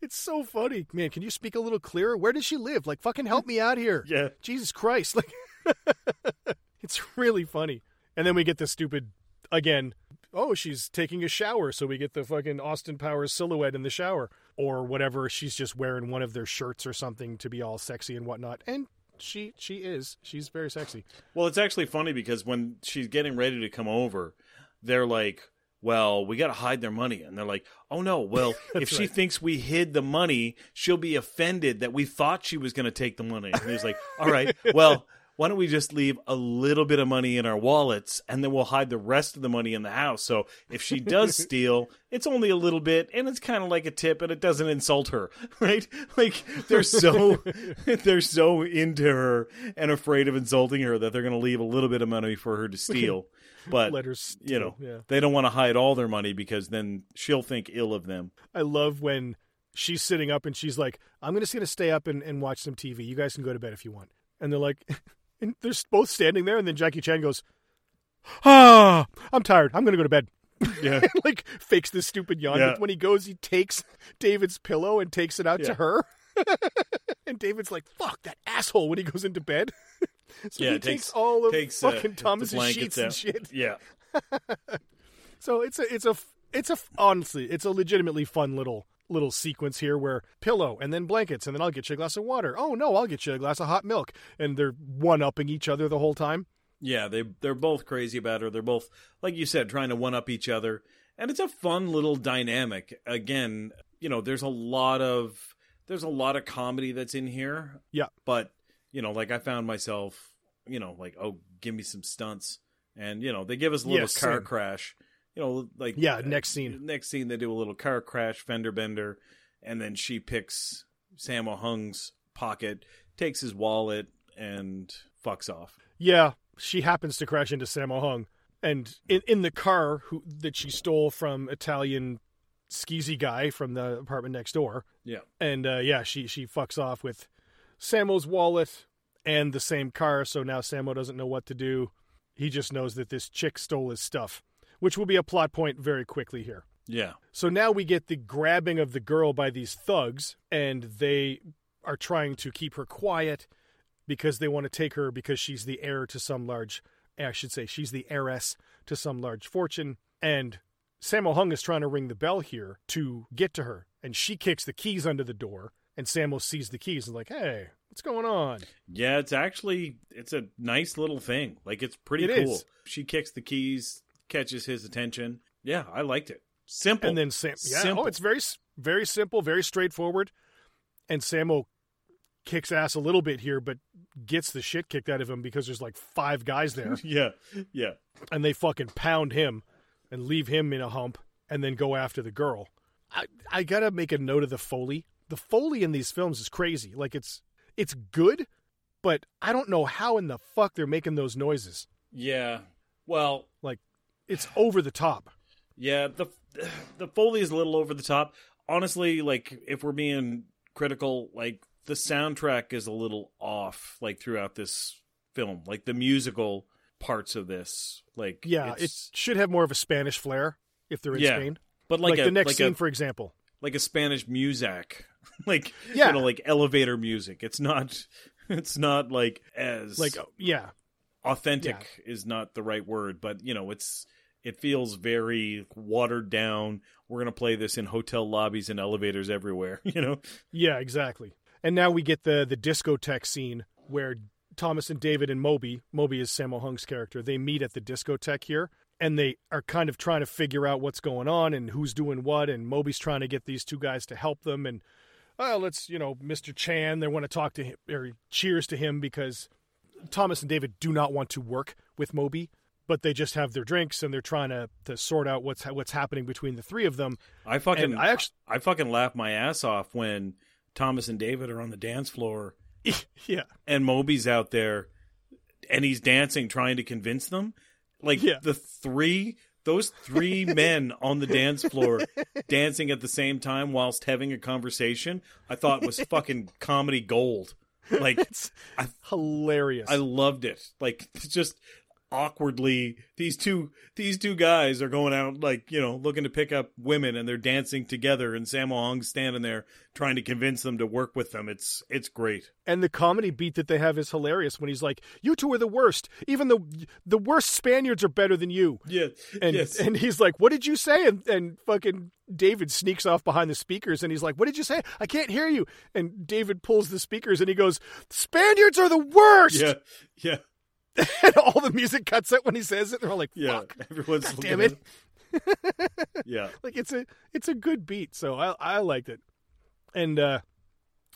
It's so funny, man. Can you speak a little clearer? Where does she live? Like, fucking help me out here. Yeah. Jesus Christ. Like it's really funny. And then we get the stupid again, oh, she's taking a shower, so we get the fucking Austin Powers silhouette in the shower. Or whatever, she's just wearing one of their shirts or something to be all sexy and whatnot. And she she is. She's very sexy. Well, it's actually funny because when she's getting ready to come over, they're like, "Well, we got to hide their money," and they're like, "Oh no! Well, if she right. thinks we hid the money, she'll be offended that we thought she was going to take the money." And he's like, "All right, well." Why don't we just leave a little bit of money in our wallets and then we'll hide the rest of the money in the house? So if she does steal, it's only a little bit and it's kind of like a tip and it doesn't insult her, right? Like they're so they're so into her and afraid of insulting her that they're going to leave a little bit of money for her to steal. But letters you know, yeah. they don't want to hide all their money because then she'll think ill of them. I love when she's sitting up and she's like, I'm just going to stay up and, and watch some TV. You guys can go to bed if you want. And they're like, and they're both standing there. And then Jackie Chan goes, Ah, I'm tired. I'm going to go to bed. Yeah. like, fakes this stupid yawn. Yeah. But when he goes, he takes David's pillow and takes it out Yeah. to her. and David's like, fuck that asshole when he goes into bed. so Yeah, he it takes, takes- all of Takes uh, fucking Thomas's blankets sheets and shit. Yeah. So it's a it's a it's a honestly it's a legitimately fun little little sequence here where pillow and then blankets and then I'll get you a glass of water. Oh no, I'll get you a glass of hot milk and they're one upping each other the whole time. Yeah, they they're both crazy about her. They're both like you said trying to one up each other. And it's a fun little dynamic. Again, you know, there's a lot of there's a lot of comedy that's in here. Yeah. But, you know, like I found myself, you know, like, oh, give me some stunts. And, you know, they give us a little Yes, car same. crash. You know, like Yeah, uh, next scene. Next scene they do a little car crash, fender bender, and then she picks Sammo Hung's pocket, takes his wallet, and fucks off. Yeah, she happens to crash into Sammo Hung and in in the car who that she stole from Italian skeezy guy from the apartment next door. Yeah. And uh, yeah, she she fucks off with Sammo's wallet and the same car, so now Sammo doesn't know what to do. He just knows that this chick stole his stuff, which will be a plot point very quickly here. Yeah. So now we get the grabbing of the girl by these thugs, and they are trying to keep her quiet because they want to take her because she's the heir to some large, eh, I should say, she's the heiress to some large fortune. And Sammo Hung is trying to ring the bell here to get to her, and she kicks the keys under the door, and Sammo sees the keys and is like, hey, what's going on? Yeah, it's actually it's a nice little thing. Like it's pretty It cool. is. She kicks the keys, catches his attention. Yeah, I liked it. Simple. and then Sam. Yeah, oh, Simple. oh, it's very very simple, very straightforward. And Sammo kicks ass a little bit here, but gets the shit kicked out of him because there's like five guys there, yeah, yeah. and they fucking pound him and leave him in a hump, and then go after the girl. I I gotta make a note of the foley. The foley in these films is crazy. Like it's it's good, but I don't know how in the fuck they're making those noises. Yeah. Well, Like it's over the top. yeah, the the Foley is a little over the top. Honestly, like if we're being critical, like the soundtrack is a little off like throughout this film. Like the musical parts of this. Like Yeah, it should have more of a Spanish flair if they're in Yeah. Spain. but like, Like, a, the next like scene, a, for example. like a Spanish music. like Yeah. you know, like elevator music. It's not it's not like as Like, oh, yeah, authentic is not the right word, but you know, it's it feels very watered down. We're gonna play this in hotel lobbies and elevators everywhere. You know, yeah, exactly. And now we get the the discotheque scene where Thomas and David and Moby, Moby is Sammo Hung's character, they meet at the discotheque here, and they are kind of trying to figure out what's going on and who's doing what, and Moby's trying to get these two guys to help them, and oh, let's you know, Mr. Chan, they want to talk to him or cheers to him because Thomas and David do not want to work with Moby. But they just have their drinks and they're trying to, to sort out what's what's happening between the three of them. I fucking And I actually, I fucking laugh my ass off when Thomas and David are on the dance floor yeah, and Moby's out there and he's dancing trying to convince them. Like Yeah. the three those three men on the dance floor dancing at the same time whilst having a conversation, I thought was fucking comedy gold. Like it's I- hilarious. I loved it. Like it's just awkwardly these two these two guys are going out like you know looking to pick up women and they're dancing together and Sammo Hung's standing there trying to convince them to work with them. It's it's great. and the comedy beat that they have is hilarious when he's like, "You two are the worst. Even the the worst Spaniards are better than you." Yeah. And yes. and he's like, "What did you say?" And and fucking David sneaks off behind the speakers and he's like, "What did you say? I can't hear you." And David pulls the speakers and he goes, "Spaniards are the worst." yeah. Yeah. And all the music cuts out when he says it. They're all like, Yeah. "Fuck." Everyone's God damn it. Yeah. like it's a it's a good beat so i i liked it and uh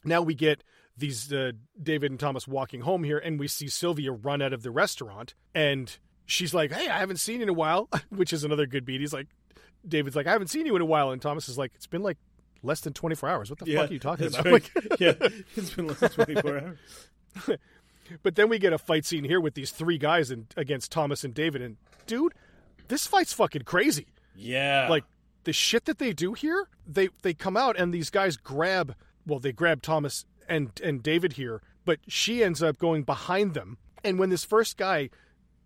now we get these uh, david and thomas walking home here and we see sylvia run out of the restaurant and she's like hey i haven't seen you in a while which is another good beat he's like david's like i haven't seen you in a while and thomas is like it's been like less than 24 hours what the Yeah. fuck are you talking about right. Like- yeah. It's been less than 24 hours. But then we get a fight scene here with these three guys and against thomas and david and dude this fight's fucking crazy Yeah. like the shit that they do here they they come out and these guys grab well they grab thomas and and david here but she ends up going behind them and when this first guy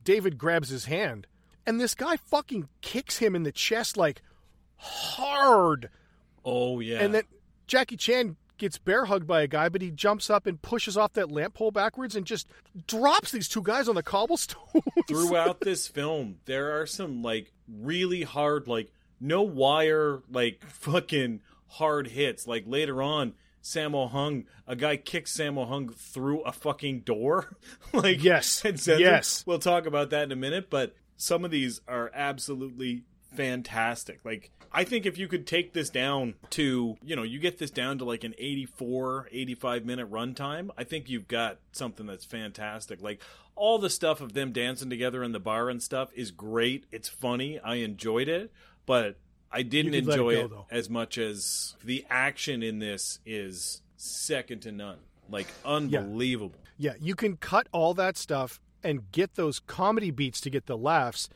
david grabs his hand and this guy fucking kicks him in the chest like hard Oh yeah. and then jackie chan gets bear hugged by a guy but he jumps up and pushes off that lamp pole backwards and just drops these two guys on the cobblestones throughout this film there are some like really hard like no wire like fucking hard hits like later on Sammo Hung a guy kicks Sammo Hung through a fucking door like Yes. and Yes. we'll talk about that in a minute but some of these are absolutely fantastic like I think if you could take this down to, you know, you get this down to like an 84, 85 minute runtime, I think you've got something that's fantastic. Like all the stuff of them dancing together in the bar and stuff is great. It's funny. I enjoyed it, but I didn't let it enjoy go, it, as much as the action in this is second to none. Like unbelievable. Yeah, you can cut all that stuff and get those comedy beats to get the laughs.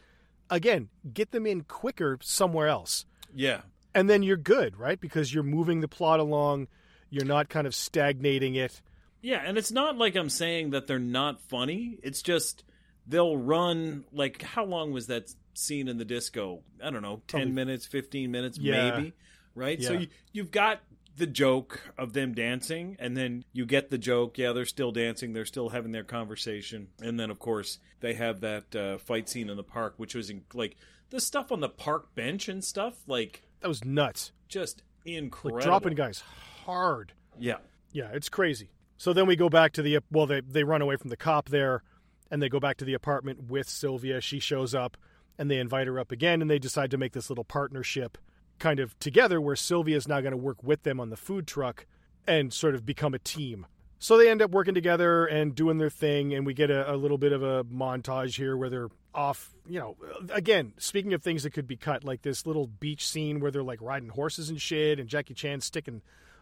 Again, get them in quicker somewhere else. Yeah. And then you're good, right? Because you're moving the plot along, you're not kind of stagnating it. Yeah, and it's not like I'm saying that they're not funny. It's just they'll run like how long was that scene in the disco? I don't know, 10 Probably- minutes, 15 minutes Yeah. maybe, right? So you, you've got the joke of them dancing and then you get the joke, yeah, they're still dancing, they're still having their conversation. And then of course, they have that uh, fight scene in the park which was in, like the stuff on the park bench and stuff like That was nuts. just Like incredible. dropping guys hard. Yeah. Yeah, it's crazy. So then we go back to the well, they they run away from the cop there, and they go back to the apartment with Sylvia. She shows up, and they invite her up again, and they decide to make this little partnership. Kind of together where Sylvia's now going to work with them on the food truck and sort of become a team. So they end up working together and doing their thing, and we get a, a little bit of a montage here where they're off. You know, again, speaking of things that could be cut, like this little beach scene where they're like riding horses and shit, and Jackie Chan sticking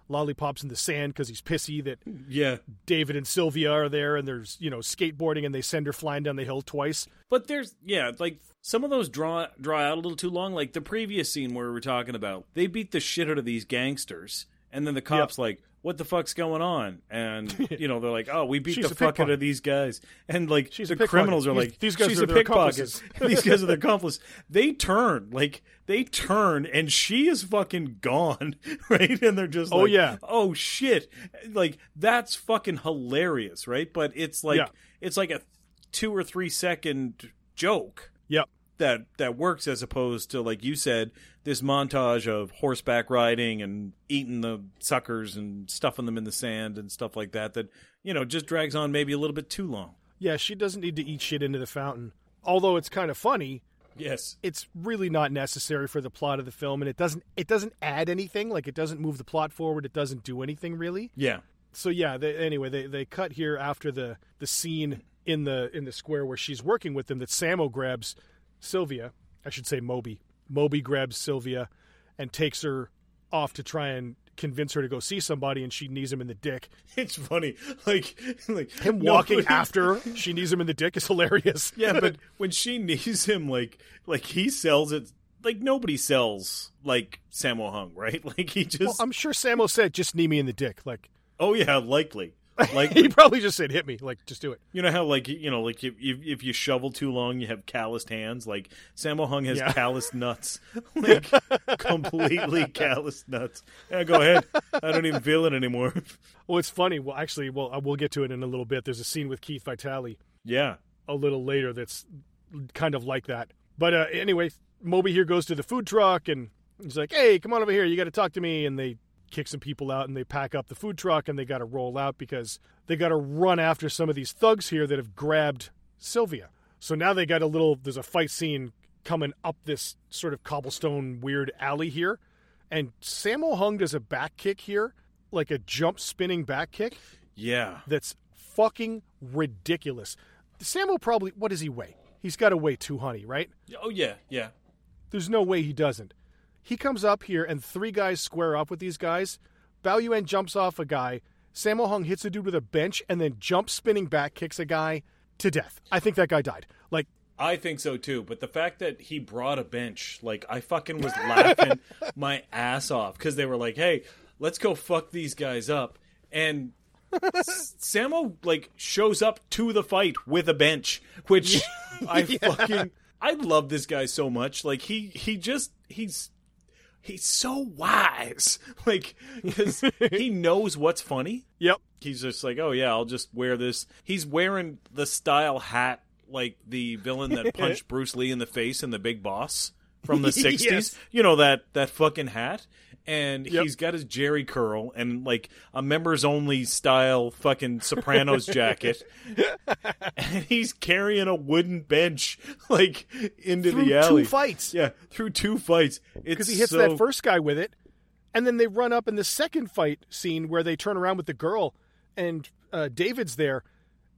lollipops in the sand because he's pissy that Yeah. David and Sylvia are there, and there's you know skateboarding, and they send her flying down the hill twice. But there's yeah, like some of those draw draw out a little too long. Like the previous scene where we were talking about, they beat the shit out of these gangsters, and then the cops like, "What the fuck's going on?" And you know they're like, "Oh, we beat the fuck out of these guys," and like She's the criminals are like, these guys "She's are a pickpocket." accomplices. these guys are their accomplice. They turn like they turn, and she is fucking gone, right? And they're just Oh, like, yeah. oh shit, like that's fucking hilarious, right? But it's like Yeah. it's like a two or three second joke Yep. That that works as opposed to like you said this montage of horseback riding and eating the suckers and stuffing them in the sand and stuff like that that you know just drags on maybe a little bit too long Yeah, she doesn't need to eat shit into the fountain. Although it's kind of funny, yes it's really not necessary for the plot of the film, and it doesn't it doesn't add anything. Like it doesn't move the plot forward. It doesn't do anything really. yeah So yeah, they, anyway, they they cut here after the the scene in the in the square where she's working with them. That Sammo grabs Sylvia, I should say Moby. Moby grabs Sylvia and takes her off to try and convince her to go see somebody, and she knees him in the dick. it's funny like like Him walking nobody- after her, she knees him in the dick is hilarious. yeah but when she knees him like like he sells it like nobody sells like Sammo Hung right like he just Well, I'm sure Sammo said, "Just knee me in the dick." Like oh yeah likely like he probably just said, "Hit me." Like just do it. You know how like you know like if if, if you shovel too long you have calloused hands. Like Sammo Hung has Yeah. calloused nuts, like completely calloused nuts. Yeah, go ahead. I don't even feel it anymore. Well, it's funny. Well, actually, well, we'll get to it in a little bit. There's a scene with Keith Vitale yeah, a little later that's kind of like that. But uh, anyway, Moby here goes to the food truck and he's like, "Hey, come on over here. You got to talk to me." And they kick some people out and they pack up the food truck and they got to roll out because they got to run after some of these thugs here that have grabbed Sylvia. So now they got a little. There's a fight scene coming up this sort of cobblestone weird alley here, and Sammo Hung does a back kick here, like a jump spinning back kick yeah. that's fucking ridiculous. Sammo probably what does he weigh? He's got to weigh 200, right? Oh yeah, yeah. There's no way he doesn't. He comes up here and three guys square up with these guys. Bao Yuan jumps off a guy. Sammo Hung hits a dude with a bench and then jump spinning back kicks a guy to death. I think that guy died. Like I think so too. But the fact that he brought a bench, like I fucking was laughing my ass off because they were like, "Hey, let's go fuck these guys up," and S- Sammo like shows up to the fight with a bench, which I fucking I love this guy so much. Like he he just he's he's so wise, like because he knows what's funny Yep. he's just like, oh yeah, I'll just wear this. He's wearing the style hat like the villain that punched Bruce Lee in the face in The Big Boss from the '60s. Yes. You know that that fucking hat. And Yep. he's got his Jheri curl and like a members only style fucking Sopranos jacket, and he's carrying a wooden bench like into Through the alley. two fights. Yeah, through two fights. It's because he hits so- that first guy with it, and then they run up in the second fight scene where they turn around with the girl, and uh, David's there,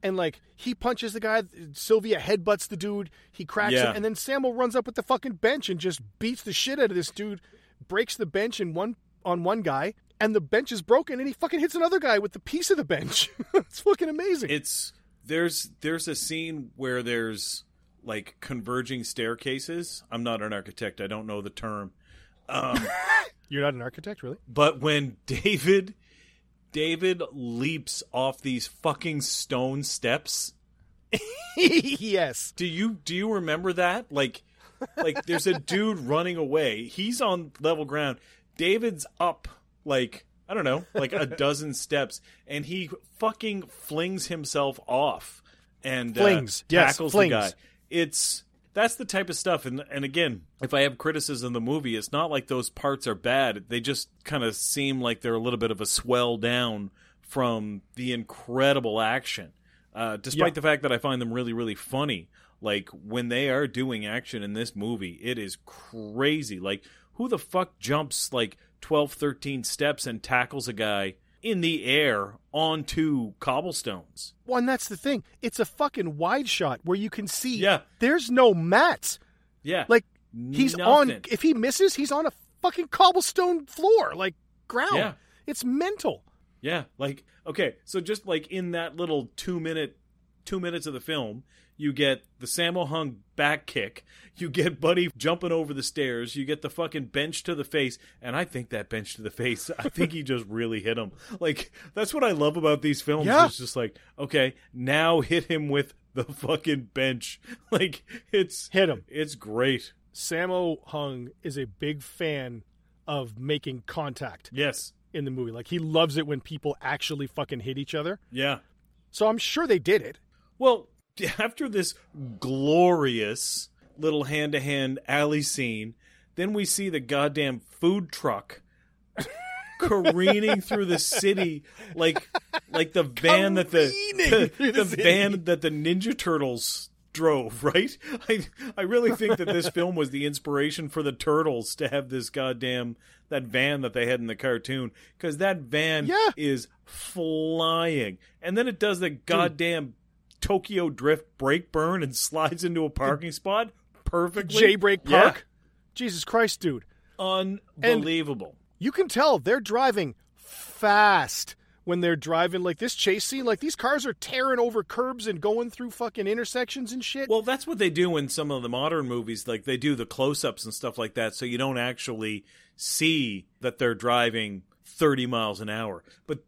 and like he punches the guy. Sylvia headbutts the dude. He cracks Yeah. him, and then Samuel runs up with the fucking bench and just beats the shit out of this dude. Breaks the bench in one on one guy, and the bench is broken, and he fucking hits another guy with the piece of the bench. it's fucking amazing. it's there's there's a scene where there's like converging staircases. I'm not an architect. I don't know the term. Um, You're not an architect, really? but when David David leaps off these fucking stone steps, yes. do you do you remember that? Like like there's a dude running away. He's on level ground. David's up like I don't know, like a dozen steps and he fucking flings himself off and uh, Flings. Yes, tackles flings. the guy. It's that's the type of stuff and and again, if I have criticism of the movie, it's not like those parts are bad. They just kind of seem like they're a little bit of a swell down from the incredible action. Uh, despite Yeah. the fact that I find them really, really funny. Like when they are doing action in this movie, it is crazy. Like who the fuck jumps like 12, 13 steps and tackles a guy in the air onto cobblestones? Well, and that's the thing. It's a fucking wide shot where you can see. Yeah. There's no mats. Yeah. Like he's on. If he misses, he's on a fucking cobblestone floor, like ground. Yeah. It's mental. Yeah, like okay, so just like in that little two minute, two minutes of the film, you get the Sammo Hung back kick, you get Buddy jumping over the stairs, you get the fucking bench to the face, and I think that bench to the face, I think he just really hit him. Like that's what I love about these films. Yeah. It's just like okay, now hit him with the fucking bench. Like it's Hit him. It's great. Sammo Hung is a big fan of making contact Yes. in the movie. Like he loves it when people actually fucking hit each other. Yeah. So I'm sure they did it. Well, after this glorious little hand to hand alley scene, then we see the goddamn food truck careening through the city like like the van that the the, the the van that the Ninja Turtles drove, right? I I really think that this film was the inspiration for the Turtles to have this goddamn that van that they had in the cartoon cuz that van Yeah. is flying. And then it does the goddamn Tokyo Drift brake burn and slides into a parking spot perfectly. J Break Yeah. Park. Jesus Christ, dude. Unbelievable. You can tell they're driving fast when they're driving like this chase scene. Like these cars are tearing over curbs and going through fucking intersections and shit. Well, that's what they do in some of the modern movies. Like they do the close-ups and stuff like that, so you don't actually see that they're driving 30 miles an hour. But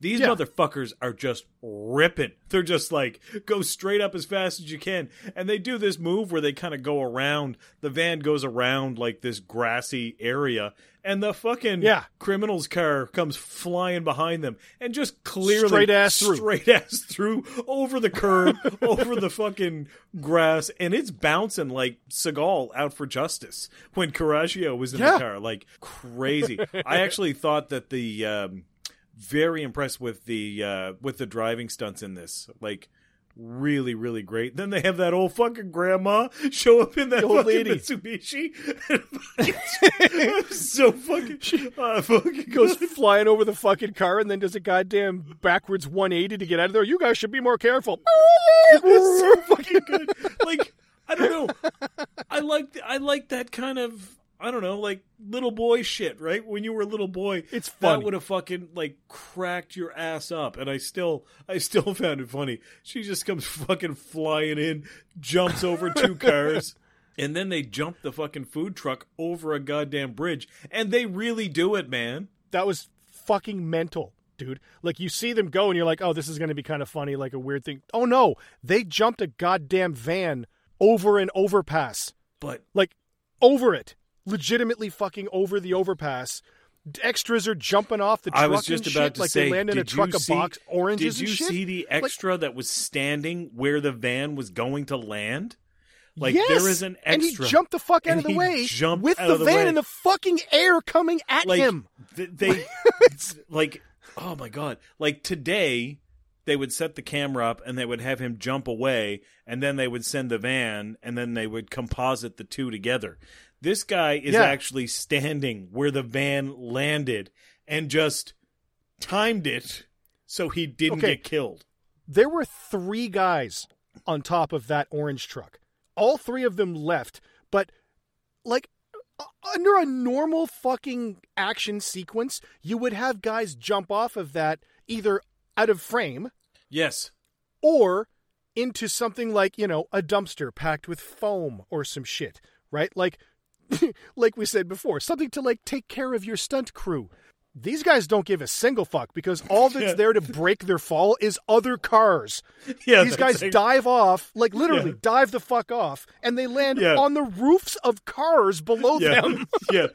these Yeah. motherfuckers are just ripping. They're just like go straight up as fast as you can, and they do this move where they kind of go around. The van goes around like this grassy area, and the fucking Yeah. criminal's car comes flying behind them and just clearly Straight ass through. straight ass through over the curb, over the fucking grass, and it's bouncing like Seagal out for justice when Coraggio was in Yeah. the car, like crazy. I actually thought that the um, very impressed with the uh, with the driving stunts in this, like. Really, really great. Then they have that old fucking grandma show up in that old lady. Mitsubishi. so fucking, uh, fucking goes flying over the fucking car and then does a goddamn backwards 180 to get out of there. You guys should be more careful. It's so fucking good. Like I don't know. I like I like that kind of I don't know like little boy shit. Right when you were a little boy, It's funny. that would have fucking like cracked your ass up. And I still I still found it funny. She just comes fucking flying in, jumps over two cars. And then they jump the fucking food truck over a goddamn bridge. And they really do it, man. That was fucking mental, dude. Like you see them go and you're like, oh, this is going to be kind of funny, like a weird thing. Oh no, they jumped a goddamn van over an overpass. But Like over it. Legitimately fucking over the overpass. Extras are jumping off the truck I was just and about shit, to like say, they land in a truck you of see- box oranges Did you and see the Like- extra that was standing where the van was going to land? Like yes! there is an extra, and he jumped the fuck out And of the he way jumped with the the van way. in the fucking air coming at like him. th- they like oh my god like today they would set the camera up and they would have him jump away and then they would send the van and then they would composite the two together this guy is Yeah. actually standing where the van landed and just timed it so he didn't Okay. get killed There were three guys on top of that orange truck. All three of them left, but like under a normal fucking action sequence, you would have guys jump off of that either out of frame yes or into something like, you know, a dumpster packed with foam or some shit, right? Like like we said before, something to like take care of your stunt crew. These guys don't give a single fuck because all that's Yeah. there to break their fall is other cars. yeah These guys like- dive off, like literally Yeah. dive the fuck off, and they land Yeah. on the roofs of cars below them. yeah.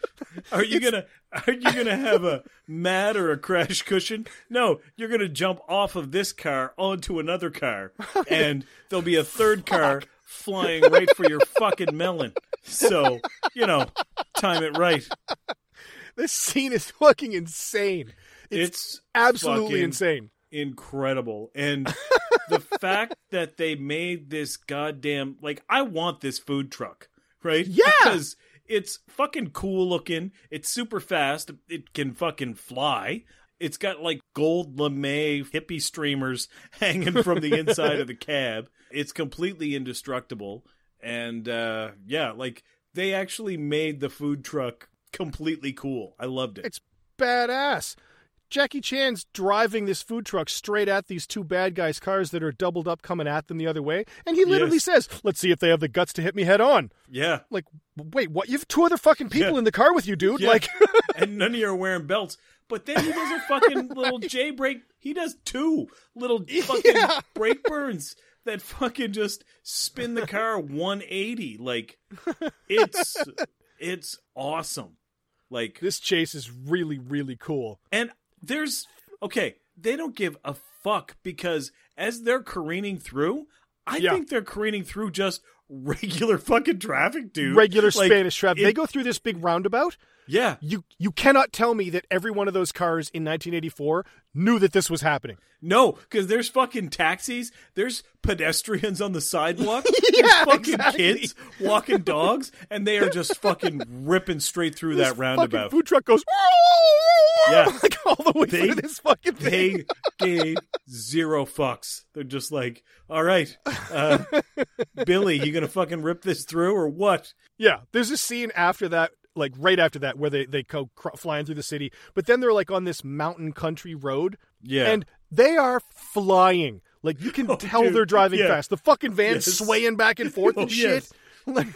Are you gonna are you gonna have a mat or a crash cushion? No, you're gonna jump off of this car onto another car, and there'll be a third car flying right for your fucking melon. So you know, time it right. This scene is fucking insane. It's, It's absolutely insane. incredible, and the fact that they made this goddamn like I want this food truck, right? Yeah! because it's fucking cool looking. It's super fast. It can fucking fly. It's got like gold lame hippie streamers hanging from the inside of the cab. It's completely indestructible. And uh yeah, like they actually made the food truck completely cool. I loved it. It's badass. Jackie Chan's driving this food truck straight at these two bad guys' cars that are doubled up coming at them the other way. And he literally Yes. says, Let's see if they have the guts to hit me head on. yeah. Like, wait, what? You have two other fucking people Yeah. in the car with you, dude. Yeah. Like, and none of you are wearing belts. But then he does a fucking little J break. He does two little fucking Yeah. brake burns that fucking just spin the car 180. Like it's it's awesome. Like this chase is really, really cool. and there's okay, they don't give a fuck because as they're careening through, I Yeah. think they're careening through just regular fucking traffic, dude. Regular Like, Spanish traffic. it- They go through this big roundabout. Yeah. You you cannot tell me that every one of those cars in 1984 knew that this was happening. No, because there's fucking taxis, there's pedestrians on the sidewalk, Yeah, there's fucking exactly. kids walking dogs, and they are just fucking ripping straight through This that roundabout. food truck goes Yeah. like all the way They- through this fucking thing. They gave zero fucks. They're just like, all right, uh, Billy, you gonna fucking rip this through or what? Yeah, there's a scene after that, like right after that, where they they go cr- flying through the city, but then they're like on this mountain country road, Yeah. and they are flying. Like you can Oh, tell dude, they're driving yeah. fast. The fucking van's Yes. swaying back and forth Oh, and shit. yes.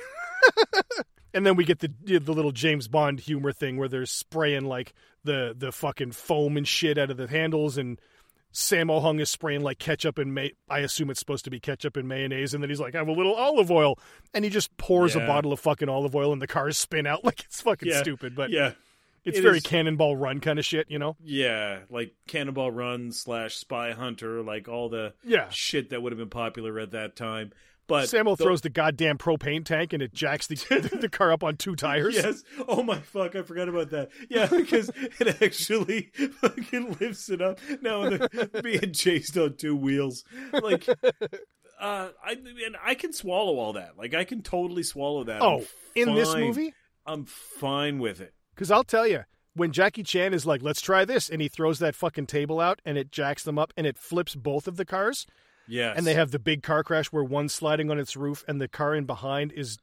And then we get the the little James Bond humor thing where they're spraying like the the fucking foam and shit out of the handles and. Sammo Hung is spraying like ketchup and may- I assume it's supposed to be ketchup and mayonnaise, and then he's like, "I have a little olive oil," and he just pours a bottle of fucking olive oil, and the cars spin out like it's fucking Yeah. stupid. But yeah, it's it very is- Cannonball Run kind of shit, you know? yeah, like Cannonball Run slash Spy Hunter, like all the Yeah. shit that would have been popular at that time. But Samuel the- throws the goddamn propane tank, and it jacks the the car up on two tires. Yes. Oh my fuck! I forgot about that. Yeah, because it actually fucking lifts it up. Now being chased on two wheels, like, uh, I and I can swallow all that. Like, I can totally swallow that. Oh, in this movie, I'm fine with it. because I'll tell you, when Jackie Chan is like, "Let's try this," and he throws that fucking table out, and it jacks them up, and it flips both of the cars. Yes, and they have the big car crash where one's sliding on its roof and the car in behind is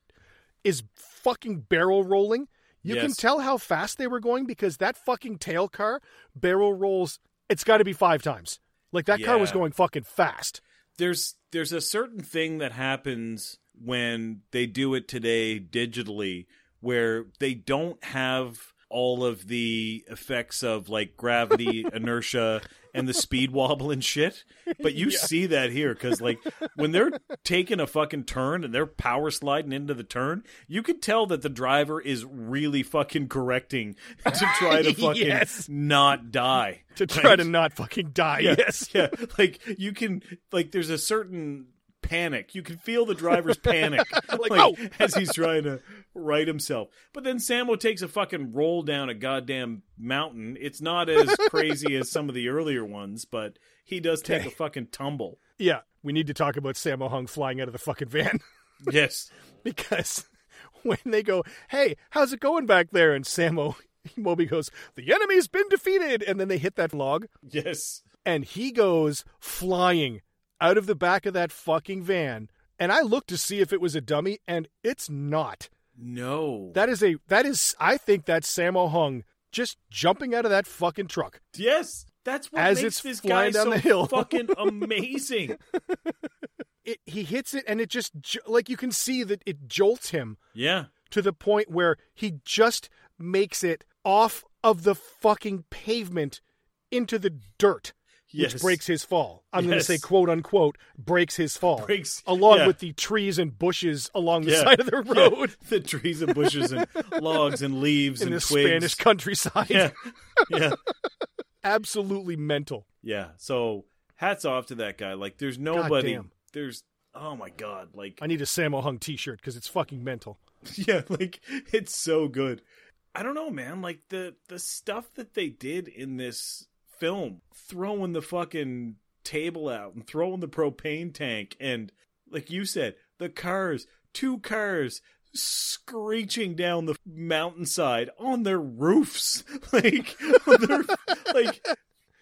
is fucking barrel rolling. You can tell how fast they were going because that fucking tail car barrel rolls. It's got to be five times. Like that car was going fucking fast. there's there's a certain thing that happens when they do it today digitally where they don't have all of the effects of like gravity inertia and the speed wobble and shit but you see that here because like when they're taking a fucking turn and they're power sliding into the turn you could tell that the driver is really fucking correcting to try to fucking Yes. not die To try to not fucking die. yeah, Yes. yeah. Like you can, like, there's a certain panic. You can feel the driver's panic, like, oh. as he's trying to right himself. But then Sammo takes a fucking roll down a goddamn mountain. It's not as crazy as some of the earlier ones, but he does take Okay. a fucking tumble. Yeah. We need to talk about Sammo Hung flying out of the fucking van Yes. because when they go, "Hey, how's it going back there?" and Sammo Moby goes, "The enemy's been defeated," and then they hit that log. Yes. and he goes flying out of the back of that fucking van. And I looked to see if it was a dummy, and it's not. No. That is a that is I think that's Sammo Hung just jumping out of that fucking truck. yes. That's what As makes it's this guy down so the hill. fucking amazing. It, he hits it, and it just like you can see that it jolts him Yeah. to the point where he just makes it off of the fucking pavement into the dirt. Yes. which breaks his fall. I'm going to say quote unquote breaks his fall. Breaks- along yeah. with the trees and bushes along the Yeah. side of the Yeah. road The trees and bushes and logs and leaves in and the twigs. Spanish countryside. Yeah. Yeah. Absolutely mental. Yeah. So hats off to that guy. Like there's nobody there's oh my god, like I need a Sammo Hung t-shirt because it's fucking mental. yeah, like it's so good. I don't know, man. Like the the stuff that they did in this film, throwing the fucking table out and throwing the propane tank and like you said, the cars, two cars screeching down the mountainside on their roofs. Like, they're, like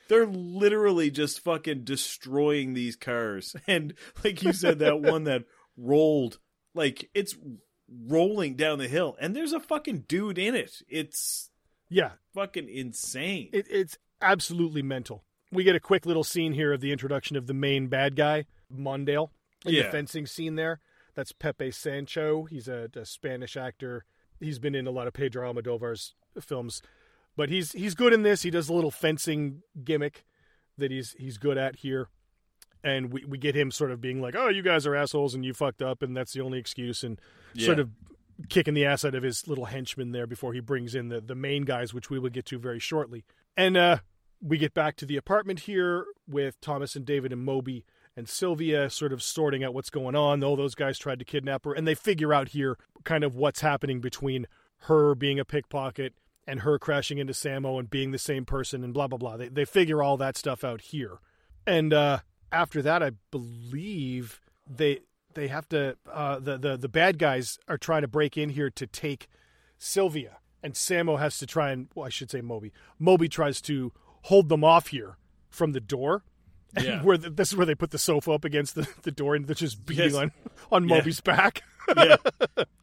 they're literally just fucking destroying these cars. And like you said, that one that rolled, like it's rolling down the hill, and there's a fucking dude in it. It's Yeah, fucking insane. it, it's absolutely mental. We get a quick little scene here of the introduction of the main bad guy, Mondale, in the fencing scene there. That's Pepe Sancho. He's a, a Spanish actor. He's been in a lot of Pedro Almodovar's films, but he's he's good in this. He does a little fencing gimmick that he's he's good at here, and we we get him sort of being like, "Oh, you guys are assholes and you fucked up, and that's the only excuse," and sort of kicking the ass out of his little henchman there before he brings in the the main guys, which we will get to very shortly. And uh, we get back to the apartment here with Thomas and David and Moby and Sylvia sort of sorting out what's going on. All those guys tried to kidnap her, and they figure out here kind of what's happening between her being a pickpocket and her crashing into Sammo and being the same person and blah blah blah. They they figure all that stuff out here. And uh, after that, I believe they they have to uh, the the the bad guys are trying to break in here to take Sylvia, and Sammo has to try and well, I should say Moby. Moby tries to hold them off here from the door. And Yeah. where the, this is where they put the sofa up against the, the door and they're just beating Yes. on on Yeah. Moby's back. yeah.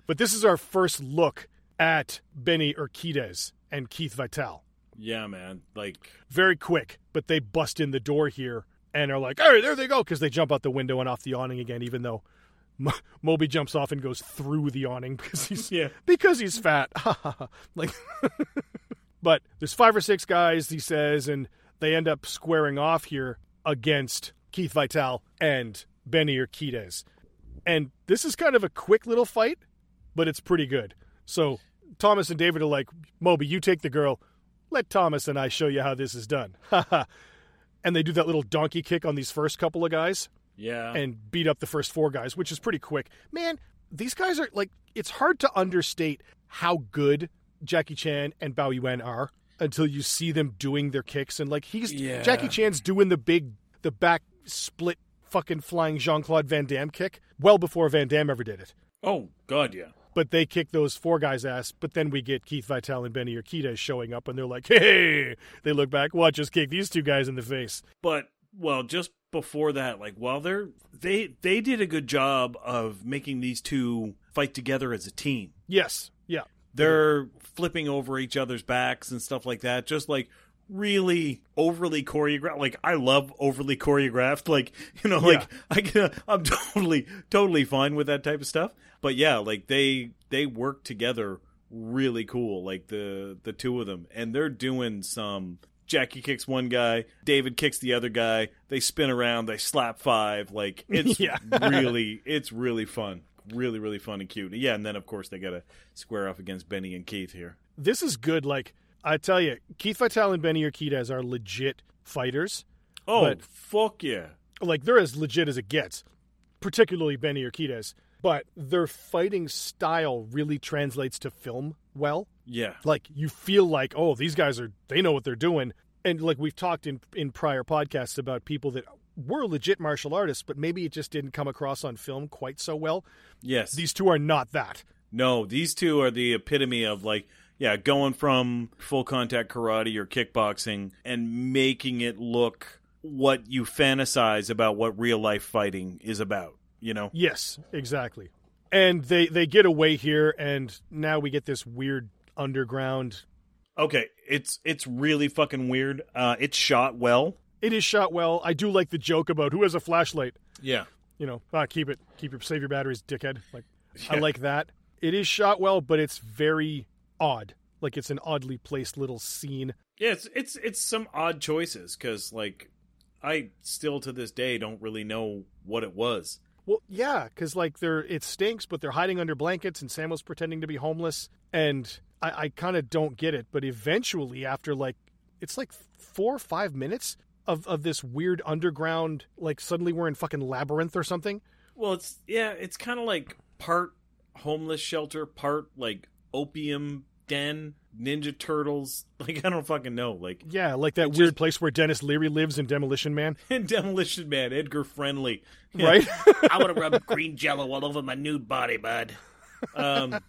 But this is our first look at Benny Urquidez and Keith Vitale. Yeah, man. Like, Very quick, but they bust in the door here and are like, "All right, there they go!" Because they jump out the window and off the awning again. Even though Mo- Moby jumps off and goes through the awning because he's Yeah. because he's fat. like, but there's five or six guys, he says, and they end up squaring off here against Keith Vitale and Benny Urquidez. And this is kind of a quick little fight, but it's pretty good. So Thomas and David are like, Moby, you take the girl. Let Thomas and I show you how this is done. and they do that little donkey kick on these first couple of guys yeah. and beat up the first four guys, which is pretty quick. Man, these guys are like, it's hard to understate how good Jackie Chan and Bao Yuan are until you see them doing their kicks. And like, he's Yeah. Jackie Chan's doing the big, the back split fucking flying Jean Claude Van Damme kick well before Van Damme ever did it. oh, God, yeah. But they kick those four guys' ass. But then we get Keith Vitale and Benny Urquidez showing up, and they're like, "Hey!" They look back, watch us kick these two guys in the face. but well just before that like while they're they they did a good job of making these two fight together as a team Yes, they're flipping over each other's backs and stuff like that just like really overly choreographed like i love overly choreographed like you know like i can i'm totally totally fine with that type of stuff but yeah like they they work together really cool like the the two of them and they're doing some Jackie kicks one guy, David kicks the other guy. They spin around, they slap five. Like it's Yeah. really, it's really fun, really, really fun and cute. Yeah, and then of course they got to square off against Benny and Keith here. this is good. Like I tell you, Keith Vitale and Benny Urquidez are legit fighters. Oh But- fuck yeah! Like they're as legit as it gets, particularly Benny Urquidez. But their fighting style really translates to film well. Yeah, Like you feel like, oh, these guys are they know what they're doing. And like we've talked in in prior podcasts about people that were legit martial artists, but maybe it just didn't come across on film quite so well. yes. These two are not that. no, these two are the epitome of like, yeah, going from full contact karate or kickboxing and making it look what you fantasize about what real life fighting is about. You know? Yes, exactly. And they they get away here, and now we get this weird underground. Okay, it's it's really fucking weird. Uh, it's shot well. It is shot well. I do like the joke about who has a flashlight. Yeah. You know, ah, keep it, keep your save your batteries, dickhead. Like, I like that. It is shot well, but it's very odd. Like it's an oddly placed little scene. Yeah, it's it's it's some odd choices because like I still to this day don't really know what it was. Well, yeah, because like they're it stinks, but they're hiding under blankets, and Sam was pretending to be homeless, and I, I kind of don't get it. But eventually, after like it's like four or five minutes of of this weird underground, like suddenly we're in fucking labyrinth or something. Well, it's yeah, it's kind of like part homeless shelter, part like opium den, Ninja Turtles. Like I don't fucking know. Like Yeah, like that Just- weird place where Denis Leary lives in Demolition Man, in Demolition Man, Edgar Friendly. Yeah. right? I want to rub green jello all over my nude body, bud. Um,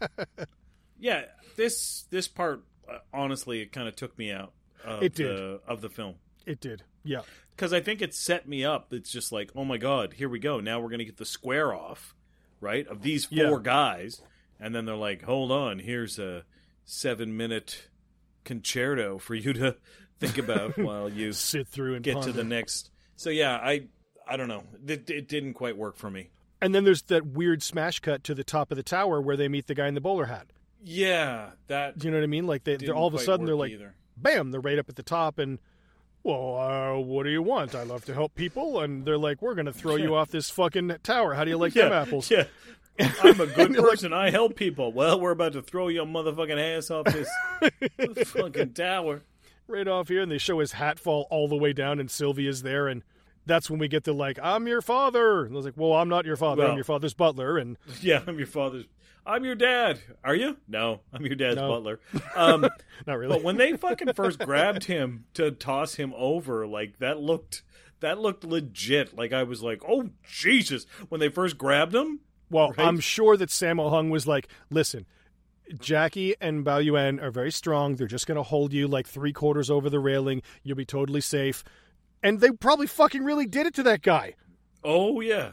yeah, this this part uh, honestly, it kind of took me out. Of It did. the, of the film It did. Yeah. because I think it set me up. It's just like, oh my god, here we go. Now we're gonna get the square off, right? Of these four Yeah. guys, and then they're like, hold on, here's a seven minute concerto for you to think about while you Sit through and get to the next. So yeah, I I don't know. It, it didn't quite work for me. And then there's that weird smash cut to the top of the tower where they meet the guy in the bowler hat. Yeah, that Do you know what I mean? Like they, they're all of a sudden they're like, either. bam, they're right up at the top, and well, uh, what do you want? I love to help people, and they're like, we're gonna throw you off this fucking tower. How do you like them apples? Yeah. I'm a good you're like- person. I help people. Well, we're about to throw your motherfucking ass off this fucking tower. right off here, and they show his hat fall all the way down, and Sylvia's there, and that's when we get the like, I'm your father. And I was like, well, I'm not your father. Well- I'm your father's butler, and Yeah, I'm your father's. I'm your dad. Are you? No, I'm your dad's No. butler. Um, not really. but when they fucking first grabbed him to toss him over, like that looked that looked legit. Like I was like, oh Jesus! When they first grabbed him, well, right? I'm sure that Sammo Hung was like, listen. Jackie and Biao Yuen are very strong. They're just going to hold you like three quarters over the railing. You'll be totally safe. And they probably fucking really did it to that guy. oh yeah,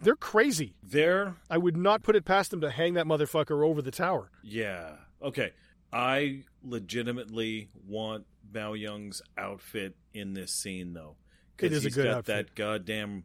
they're crazy. there I would not put it past them to hang that motherfucker over the tower. Yeah. Okay. I legitimately want Biao Yuen's outfit in this scene though. It is a good got outfit. that goddamn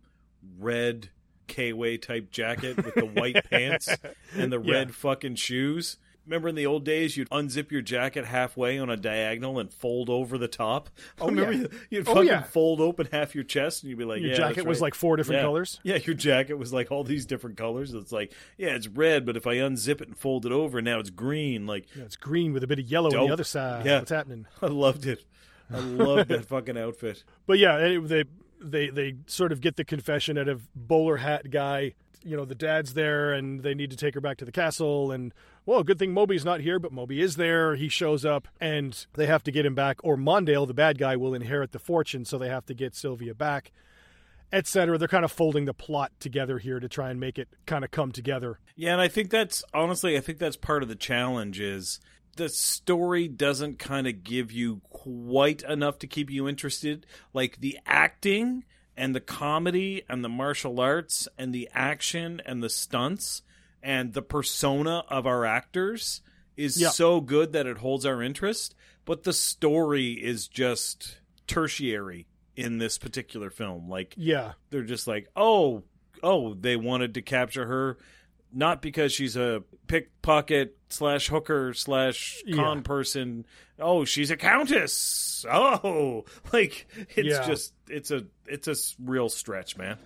red K-way type jacket with the white pants and the Yeah. red fucking shoes. Remember in the old days, you'd unzip your jacket halfway on a diagonal and fold over the top. Oh, oh Remember yeah. you- you'd Oh, fucking yeah. fold open half your chest and you'd be like, Your "Yeah, jacket that's was like four different Yeah. colors. Yeah, your jacket was like all these different colors. It's like, yeah, it's red, but if I unzip it and fold it over, now it's green. Like, Yeah, it's green with a bit of yellow on the other side. Yeah. What's happening? I loved it. I loved that fucking outfit. But yeah, it- they they they sort of get the confession out of bowler hat guy. You know, the dad's there, and they need to take her back to the castle. And well, good thing Moby's not here, but Moby is there. He shows up, and they have to get him back, or Mondale, the bad guy, will inherit the fortune, so they have to get Sylvia back, etc. They're kind of folding the plot together here to try and make it kind of come together. Yeah, and I think that's honestly, I think that's part of the challenge is the story doesn't kind of give you quite enough to keep you interested. Like the acting and the comedy and the martial arts and the action and the stunts and the persona of our actors is Yeah. so good that it holds our interest, but the story is just tertiary in this particular film. Like Yeah, they're just like, oh, oh, they wanted to capture her not because she's a pickpocket slash hooker slash con Yeah. person. Oh, she's a countess. Oh, like it's Yeah. just it's a it's a real stretch, man.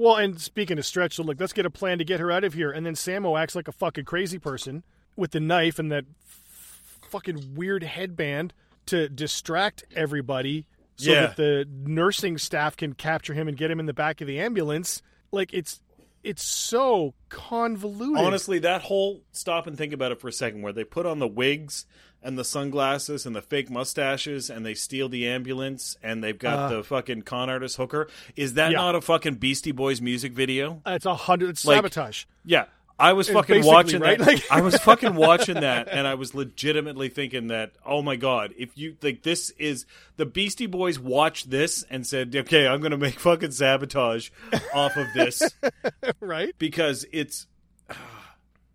Well, and speaking of stretch, so like, let's get a plan to get her out of here. And then Sammo acts like a fucking crazy person with the knife and that f- fucking weird headband to distract everybody so Yeah. that the nursing staff can capture him and get him in the back of the ambulance. Like it's it's so convoluted. Honestly, that whole stop and think about it for a second, where they put on the wigs and the sunglasses and the fake mustaches, and they steal the ambulance, and they've got Uh. the fucking con artist hooker. Is that Yeah. not a fucking Beastie Boys music video? it's a hundred. It's Like- sabotage. Yeah. I was It's fucking watching right? that. Like- I was fucking watching that, and I was legitimately thinking that, oh my god, if you like, this is the Beastie Boys watched this and said, okay, I'm gonna make fucking sabotage off of this right? because it's,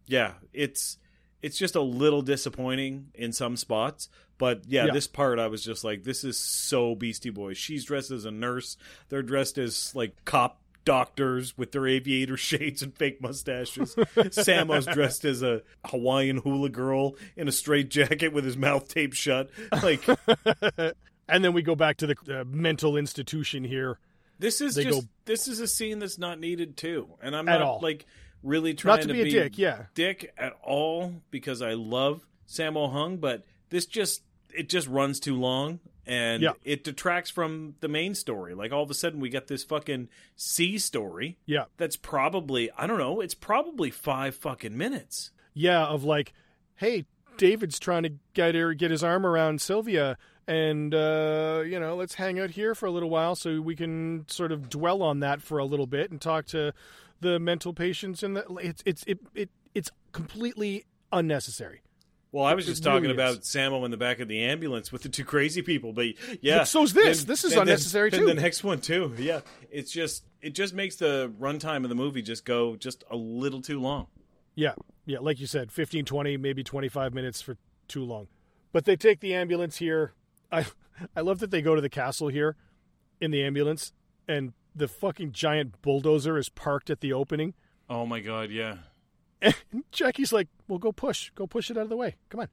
yeah, it's it's just a little disappointing in some spots. But yeah, Yeah. this part I was just like, this is so Beastie Boys. She's dressed as a nurse. They're dressed as like cop doctors with their aviator shades and fake mustaches. Sammo's dressed as a Hawaiian hula girl in a straight jacket with his mouth taped shut. Like And then we go back to the uh, mental institution here. this is They just go- this is a scene that's not needed too. And I'm At not all. like really trying Not to be a dick, yeah. dick at all because I love Sammo Hung, but this just it just runs too long and Yeah. it detracts from the main story. Like all of a sudden we got this fucking C story Yeah. that's probably I don't know, it's probably five fucking minutes. yeah, of like, hey, David's trying to get her, get his arm around Sylvia, and uh, you know, let's hang out here for a little while so we can sort of dwell on that for a little bit and talk to the mental patients and the, it's it's it, it it's completely unnecessary. Well, I was It just talking really about is. Sammo in the back of the ambulance with the two crazy people, but yeah. But so's this. And- This is then- unnecessary, and too. the next one too. Yeah, it's just it just makes the runtime of the movie just go just a little too long. Yeah, yeah, like you said, 15, 20, maybe 25 minutes for too long. But they take the ambulance here. I I love that they go to the castle here in the ambulance and the fucking giant bulldozer is parked at the opening. Oh my god, yeah, And Jackie's like, "Well, go push. Go push it out of the way. Come on.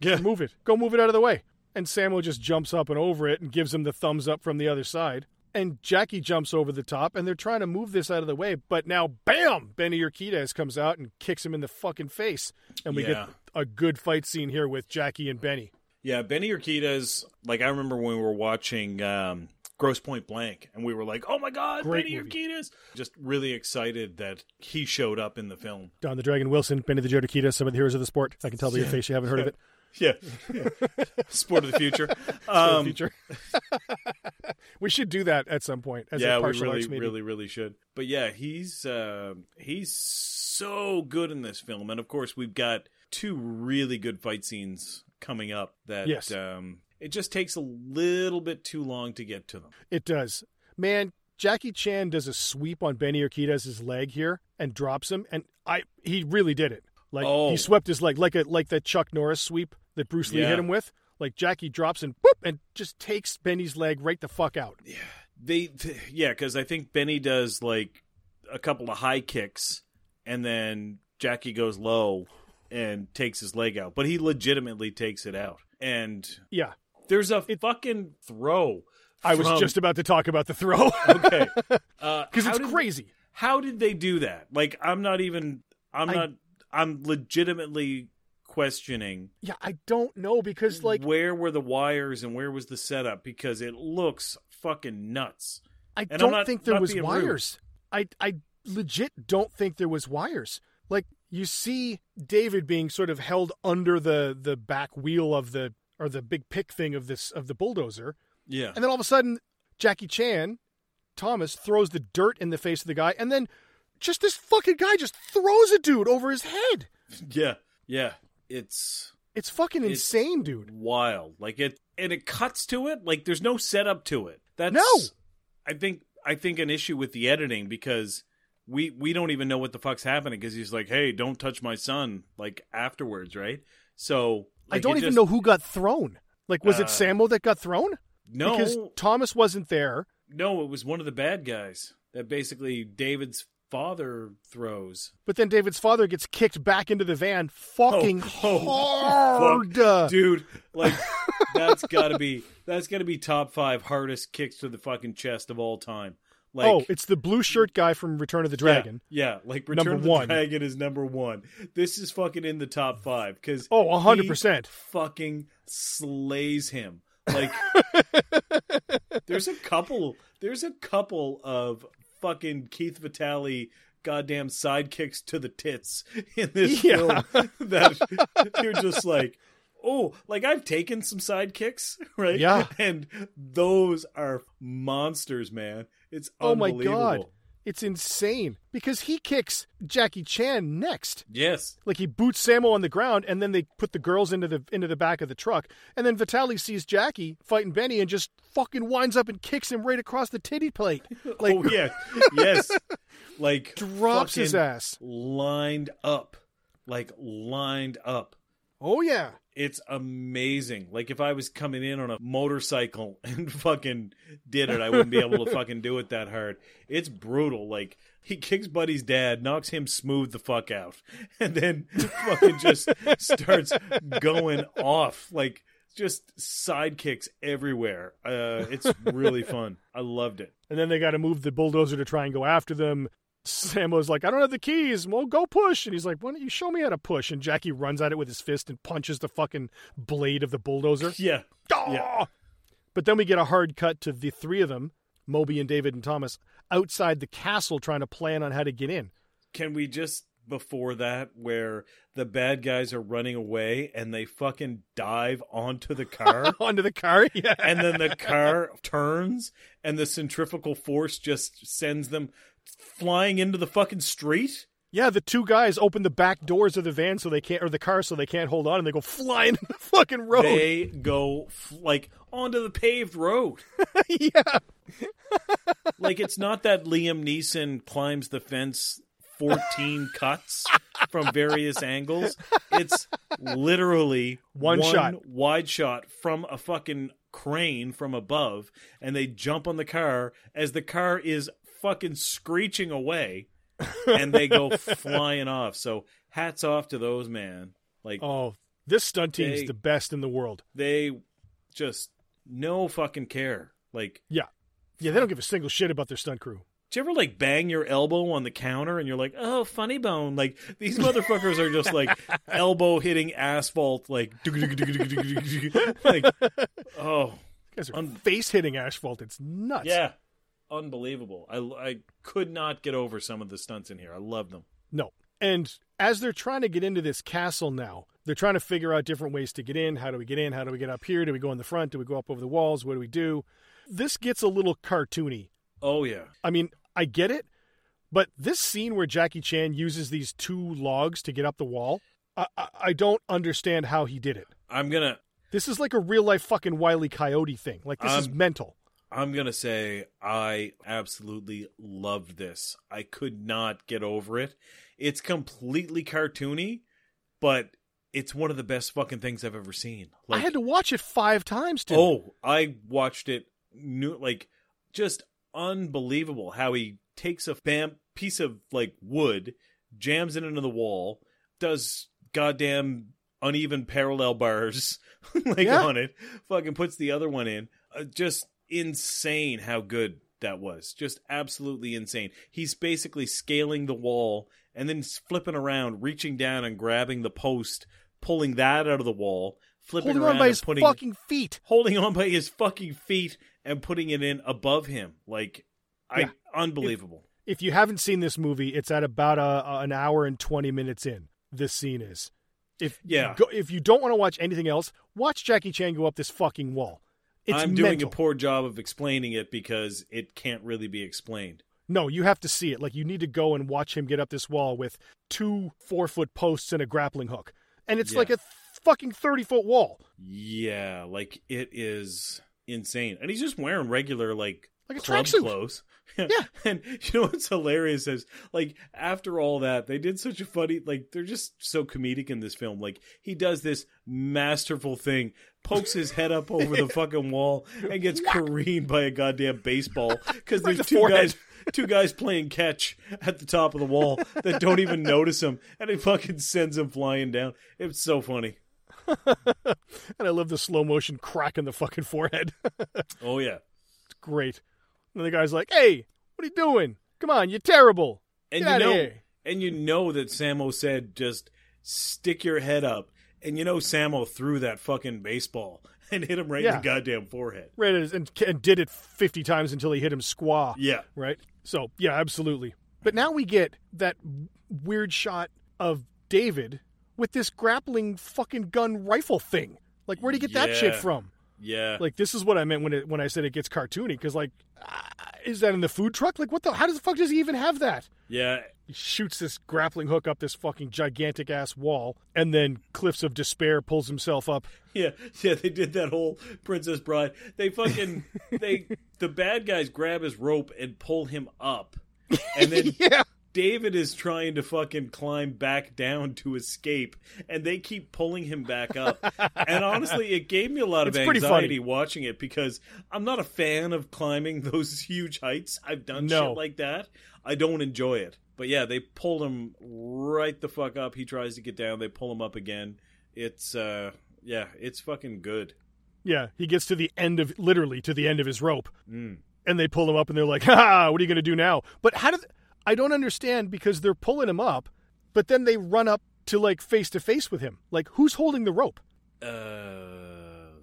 yeah, Move it. Go move it out of the way." And Sammo just jumps up and over it and gives him the thumbs up from the other side. And Jackie jumps over the top, and they're trying to move this out of the way. But now, bam! Benny Urquidez comes out and kicks him in the fucking face. And we Yeah. get a good fight scene here with Jackie and Benny. yeah. Benny Urquidez, like I remember when we were watching um, Grosse Pointe Blank, and we were like, "Oh my god, Great Benny movie. Urquidez!" Just really excited that he showed up in the film. Don the Dragon Wilson, Benny the Joe Urquidez, some of the heroes of the sport. I can tell by your face you haven't heard of it. Yeah, sport of the future. Um, future. we should do that at some point as yeah, a we really, arts really, really should. But yeah, he's uh, he's so good in this film, and of course, we've got two really good fight scenes coming up. That Yes. um, it just takes a little bit too long to get to them. It does. Man, Jackie Chan does a sweep on Benny Urquidez's leg here and drops him, and I he really did it. Like Oh. he swept his leg like a like that Chuck Norris sweep that Bruce Lee Yeah. hit him with. Like Jackie drops and boop and just takes Benny's leg right the fuck out. Yeah, They, th- yeah, because I think Benny does like a couple of high kicks, and then Jackie goes low and takes his leg out, but he legitimately takes it out. And Yeah. There's a fucking throw. I was just about to talk about the throw okay uh, because because it's crazy. How did they do that? Like, I'm not even. I'm I- not. I'm legitimately questioning Yeah, I don't know because like where were the wires and where was the setup because it looks fucking nuts. I And don't not- think there was rude. wires. I I legit don't think there was wires. Like you see David being sort of held under the the back wheel of the or the big pick thing of this of the bulldozer, Yeah. and then all of a sudden Jackie Chan Thomas throws the dirt in the face of the guy, and then just this fucking guy just throws a dude over his head. Yeah. Yeah. It's It's fucking It's- insane, dude. wild. Like it and it cuts to it. Like there's no setup to it. That's No. I think I think an issue with the editing because we we don't even know what the fuck's happening because he's like, "Hey, don't touch my son." Like afterwards, right? So I don't even just- know who got thrown. Like, was Uh, it Sammo that got thrown? No, Because Thomas wasn't there. no, it was one of the bad guys that basically David's father throws. But then David's father gets kicked back into the van fucking Oh, hard. fuck. dude. Like that's got to be that's got to be top five hardest kicks to the fucking chest of all time. Oh, like, oh, it's the blue shirt guy from Return of the Dragon. Yeah, yeah, like Return Number of the one. Dragon is number one. This is fucking in the top five because Oh, a hundred percent. fucking slays him. Like there's a couple there's a couple of fucking Keith Vitale goddamn sidekicks to the tits in this Yeah. film that you're just like oh like I've taken some sidekicks right? Yeah. and those are monsters man. It's Oh my god. It's insane because he kicks Jackie Chan next. yes. Like he boots Samo on the ground, and then they put the girls into the into the back of the truck, and then Vitale sees Jackie fighting Benny and just fucking winds up and kicks him right across the titty plate, oh, like oh yeah. Yes. Like drops his ass. lined up. Like lined up. Oh yeah, it's amazing. Like if i was coming in on a motorcycle and fucking did it i wouldn't be able to fucking do it that hard. It's brutal. Like he kicks buddy's dad knocks him smooth the fuck out and then fucking just starts going off. Like just sidekicks everywhere. Uh it's really fun. I loved it. And then they got to move the bulldozer to try and go after them. Sammo's like, I don't have the keys. Well, go push. And he's like, Why don't you show me how to push? And Jackie runs at it with his fist and punches the fucking blade of the bulldozer. yeah Yeah. Ah! But then we get a hard cut to the three of them, Moby and David and Thomas, outside the castle trying to plan on how to get in. can we just before that where the bad guys are running away and they fucking dive onto the car Onto the car. Yeah. and then the car turns and the centrifugal force just sends them flying into the fucking street Yeah, the two guys open the back doors of the van so they can't, or the car so they can't hold on, and they go flying in the fucking road. They go f- like onto the paved road. yeah, Like it's not that Liam Neeson climbs the fence 14 cuts from various angles. It's literally One shot. wide shot from a fucking crane from above and they jump on the car as the car is fucking screeching away and they go flying off. So hats off to those man. Like Oh, this stunt team is the best in the world. they just no fucking care. Like Yeah, yeah, they don't give a single shit about their stunt crew. Do you ever like bang your elbow on the counter and you're like, oh, funny bone? Like these motherfuckers are just like elbow hitting asphalt, like, like, oh, guys are Un- face hitting asphalt. It's nuts. yeah, unbelievable. I, I could not get over some of the stunts in here. I love them. No. And as they're trying to get into this castle now, they're trying to figure out different ways to get in. How do we get in? How do we get up here? Do we go in the front? Do we go up over the walls? What do we do? This gets a little cartoony. Oh yeah, I mean, I get it, but this scene where Jackie Chan uses these two logs to get up the wall, I, I, I don't understand how he did it. I'm gonna This is like a real life fucking Wiley Coyote thing. Like this is mental. I'm gonna say I absolutely loved this. I could not get over it. It's completely cartoony, but it's one of the best fucking things I've ever seen. I had to watch it five times. Tim. Oh, I watched it new like just unbelievable how he takes a bam piece of like wood, jams it into the wall, does goddamn uneven parallel bars like Yeah. on it, fucking puts the other one in. Uh, just insane how good that was. Just absolutely insane. He's basically scaling the wall and then flipping around, reaching down and grabbing the post, pulling that out of the wall, flipping holding around on by his putting fucking feet. holding on by his fucking feet and putting it in above him. Like, I Yeah. unbelievable. If you haven't seen this movie, it's at about a, an hour and twenty minutes in. This scene is. If Yeah. you go, if you don't want to watch anything else, watch Jackie Chan go up this fucking wall. It's I'm doing mental. a poor job of explaining it because it can't really be explained. No, you have to see it. Like you need to go and watch him get up this wall with two four foot posts and a grappling hook, and it's Yeah. like a th- fucking thirty foot wall, Yeah, like it is insane. And he's just wearing regular like like a club tracksuit. clothes. Yeah. and you know what's hilarious is like after all that, they did such a funny like they're just so comedic in this film. Like he does this masterful thing, pokes his head up over the fucking wall and gets careened by a goddamn baseball because there's the two forehead. guys two guys playing catch at the top of the wall that don't even notice him and it fucking sends him flying down. It's so funny. and I love the slow motion crack in the fucking forehead. Oh yeah. It's great. And the guy's like, "Hey, what are you doing? Come on, you're terrible." And Get you know, and you know that Sammo said just stick your head up, and you know Sammo threw that fucking baseball and hit him right in the goddamn forehead. Right, and, and did it fifty times until he hit him squaw. Yeah, right? So yeah, absolutely. But now we get that weird shot of David with this grappling fucking gun rifle thing. Like, where'd he get that shit from? Yeah. Like, this is what I meant when it when I said it gets cartoony. Because like, ah, is that in the food truck? Like, what the? How does the fuck does he even have that? yeah, He shoots this grappling hook up this fucking gigantic ass wall, and then Cliffs of Despair pulls himself up. yeah, yeah. They did that whole Princess Bride. They fucking they the bad guys grab his rope and pull him up, and then yeah, David is trying to fucking climb back down to escape, and they keep pulling him back up. and honestly, it gave me a lot of It's anxiety watching it because I'm not a fan of climbing those huge heights. I've done No. shit like that. I don't enjoy it. But yeah, they pulled him right the fuck up. He tries to get down. They pull him up again. It's uh, yeah, it's fucking good. yeah. He gets to the end of literally to the end of his rope, Mm. and they pull him up and they're like, "Ha! What are you going to do now?" But how did I don't understand because they're pulling him up, but then they run up to like face to face with him. Like, who's holding the rope? Uh,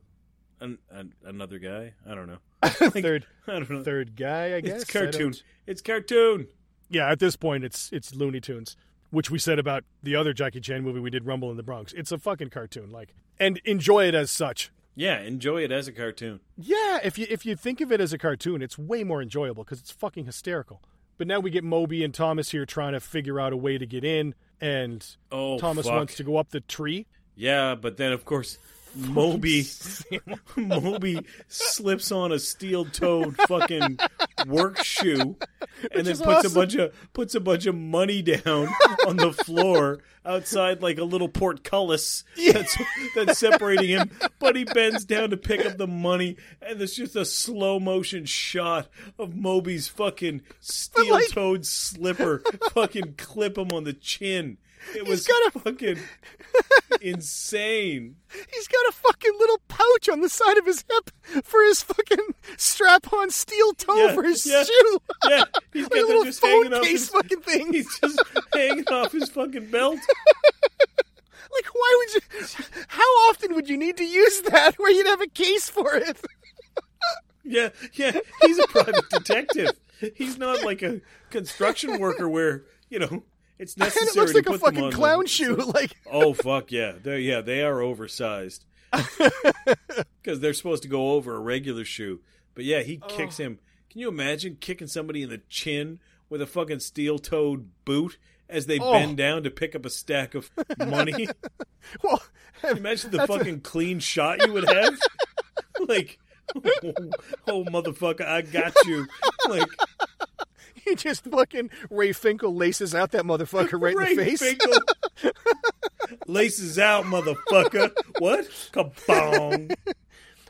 an, an, another guy. I don't know. third, I don't know. third guy, I guess. It's cartoon. It's cartoon. Yeah, at this point, it's it's Looney Tunes, which we said about the other Jackie Chan movie we did, Rumble in the Bronx. It's a fucking cartoon, like, and enjoy it as such. Yeah, enjoy it as a cartoon. Yeah, if you if you think of it as a cartoon, it's way more enjoyable because it's fucking hysterical. But now we get Moby and Thomas here trying to figure out a way to get in, and Oh, Thomas fuck. wants to go up the tree. Yeah, but then of course Moby Moby slips on a steel-toed fucking work shoe and then puts awesome. a bunch of puts a bunch of money down on the floor outside like a little portcullis that's that's separating him. But he bends down to pick up the money, and there's just a slow motion shot of Moby's fucking steel-toed slipper fucking clip him on the chin. It was got a- fucking insane. He's got a fucking little pouch on the side of his hip for his fucking strap-on steel toe Yeah, for his yeah. shoe. Yeah, he's like got a little just phone case his, fucking thing. He's just hanging off his fucking belt. Like, why would you? How often would you need to use that where you'd have a case for it? Yeah, yeah. He's a private detective. He's not like a construction worker where you know it's And it looks like a fucking clown shoe. Like, Oh fuck yeah, they're, yeah they are oversized because they're supposed to go over a regular shoe. But yeah, he oh. kicks him. Can you imagine kicking somebody in the chin with a fucking steel-toed boot as they Oh. bend down to pick up a stack of money? well, Imagine the That's a- fucking clean shot you would have. like, oh, oh, motherfucker, I got you. Like, he just fucking Ray Finkel laces out that motherfucker right Ray in the face. Finkel laces out, motherfucker. What? Kabong.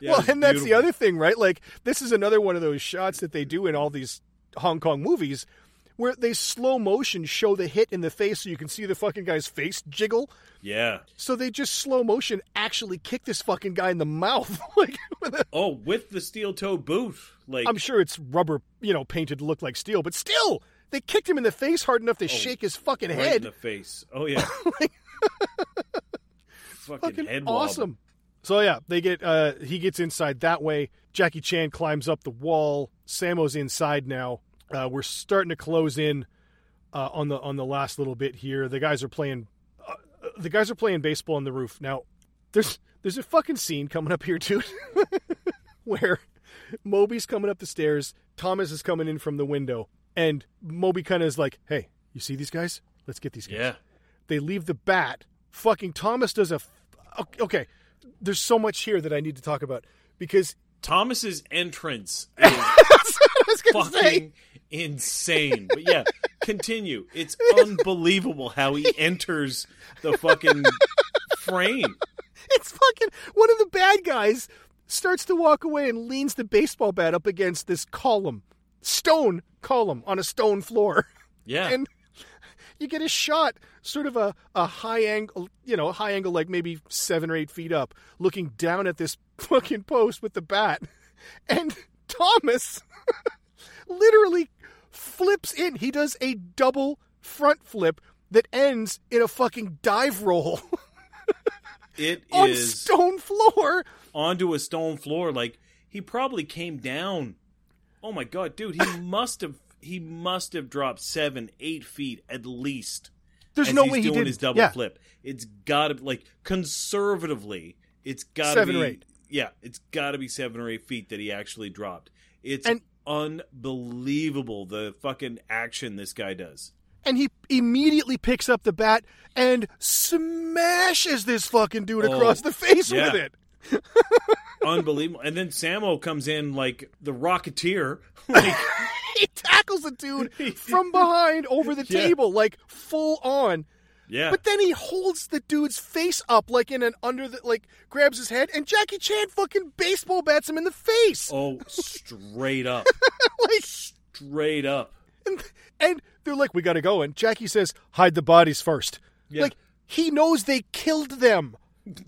Yeah, well, and that's the other thing, right? Like, this is another one of those shots that they do in all these Hong Kong movies where they slow motion show the hit in the face so you can see the fucking guy's face jiggle. Yeah. So they just slow motion actually kick this fucking guy in the mouth. like, with a, Oh, with the steel-toed boot. Like, I'm sure it's rubber, you know, painted to look like steel, but still, they kicked him in the face hard enough to shake his fucking Oh, right in head. the face. Oh yeah. fucking, fucking head wobble. awesome. So yeah, they get uh he gets inside that way. Jackie Chan climbs up the wall. Sammo's inside now. Uh, we're starting to close in uh, on the on the last little bit here. The guys are playing uh, the guys are playing baseball on the roof. Now there's there's a fucking scene coming up here too where Moby's coming up the stairs, Thomas is coming in from the window, and Moby kind of is like, "Hey, you see these guys? Let's get these guys." Yeah. they leave the bat. Fucking Thomas does a. f- Okay, there's so much here that I need to talk about because Thomas's entrance is say, fucking insane. But yeah, continue. It's unbelievable how he enters the fucking frame. it's fucking one of the bad guys starts to walk away and leans the baseball bat up against this column, stone column on a stone floor, Yeah. and you get a shot, sort of a, a high angle, you know, a high angle like maybe seven or eight feet up, looking down at this fucking post with the bat, and Thomas literally flips in. He does a double front flip that ends in a fucking dive roll it on is stone floor. onto a stone floor. Like he probably came down. Oh my god, dude! He must have. He must have dropped seven, eight feet at least. There's no way he doing did his double yeah. flip. It's got to like conservatively. It's got to Seven be or eight. Yeah, it's got to be seven or eight feet that he actually dropped. It's And- unbelievable the fucking action this guy does. And he immediately picks up the bat and smashes this fucking dude Oh, across the face yeah. with it. Unbelievable. And then Sammo comes in like the Rocketeer. Like He tackles the dude from behind over the Yeah. table, like full on. Yeah, But then he holds the dude's face up like in an under the like grabs his head and Jackie Chan fucking baseball bats him in the face. oh, straight up, like straight up. and, and they're like, We gotta go. And Jackie says, Hide the bodies first. Yeah. Like he knows they killed them.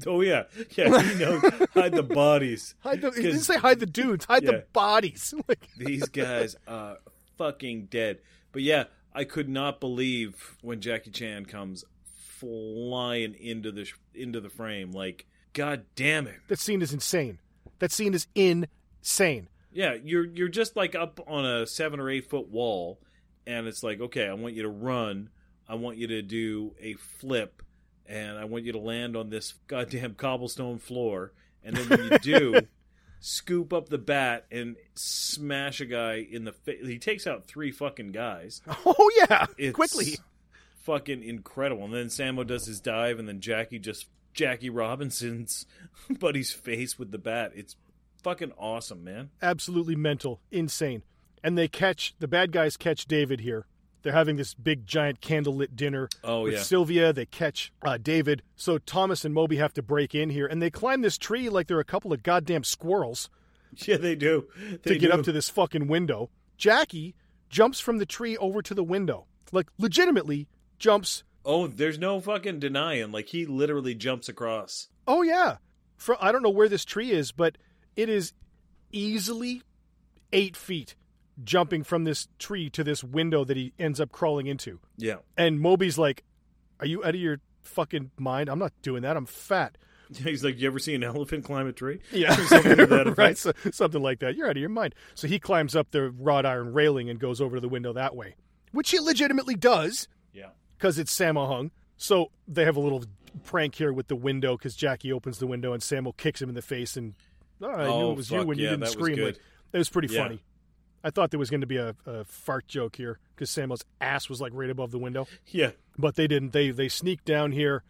Oh yeah, yeah. He knows hide the bodies. Hide the, he didn't say hide the dudes, hide Yeah. the bodies. Like These guys are fucking dead. But yeah, I could not believe when Jackie Chan comes flying into the into the frame. Like, god damn it! that scene is insane. That scene is insane. Yeah, you're you're just like up on a seven or eight foot wall, and it's like, okay, I want you to run. I want you to do a flip, and I want you to land on this goddamn cobblestone floor. And then when you do, scoop up the bat and smash a guy in the face. He takes out three fucking guys. Oh yeah, It's quickly. fucking incredible. And then Sammo does his dive, and then Jackie just Jackie Robinson's buddy's face with the bat. It's fucking awesome, man. absolutely mental, insane. And they catch the bad guys catch David here. They're having this big giant candlelit dinner Oh, with yeah. Sylvia. They catch uh, David. So Thomas and Moby have to break in here, and they climb this tree like they're a couple of goddamn squirrels Yeah, they do. They to get do. up to this fucking window. Jackie jumps from the tree over to the window, like legitimately jumps. Oh, there's no fucking denying. Like he literally jumps across. Oh yeah, For, I don't know where this tree is, but it is easily eight feet jumping from this tree to this window that he ends up crawling into. Yeah. And Moby's like, Are you out of your fucking mind? I'm not doing that. I'm fat. He's like, you ever see an elephant climb a tree? Yeah. Something right. So, something like that. You're out of your mind. So he climbs up the wrought iron railing and goes over to the window that way, which he legitimately does Yeah. because it's Sammo hung. So they have a little prank here with the window because Jackie opens the window and Sammo kicks him in the face. And oh, I knew it was fuck, you when you yeah, didn't that was scream. Like, it was pretty Yeah. funny. I thought there was going to be a, a fart joke here because Sammo's ass was like right above the window. Yeah. but they didn't. They they sneak down here,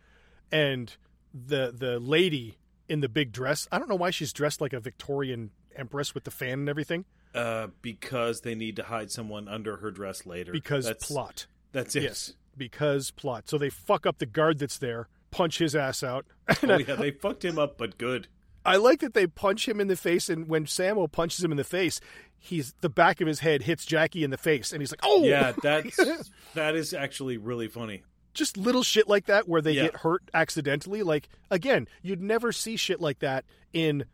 and the the lady in the big dress. I don't know why she's dressed like a Victorian empress with the fan and everything. Uh, because they need to hide someone under her dress later. Because that's, plot. That's it. Yes, because plot. So they fuck up the guard that's there, punch his ass out. Oh yeah, they fucked him up, but good. I like that they punch him in the face, and when Sammo punches him in the face, he's the back of his head hits Jackie in the face, and he's like, "Oh, Yeah, that's that is actually really funny. just little shit like that where they Yeah. get hurt accidentally. Like again, you'd never see shit like that in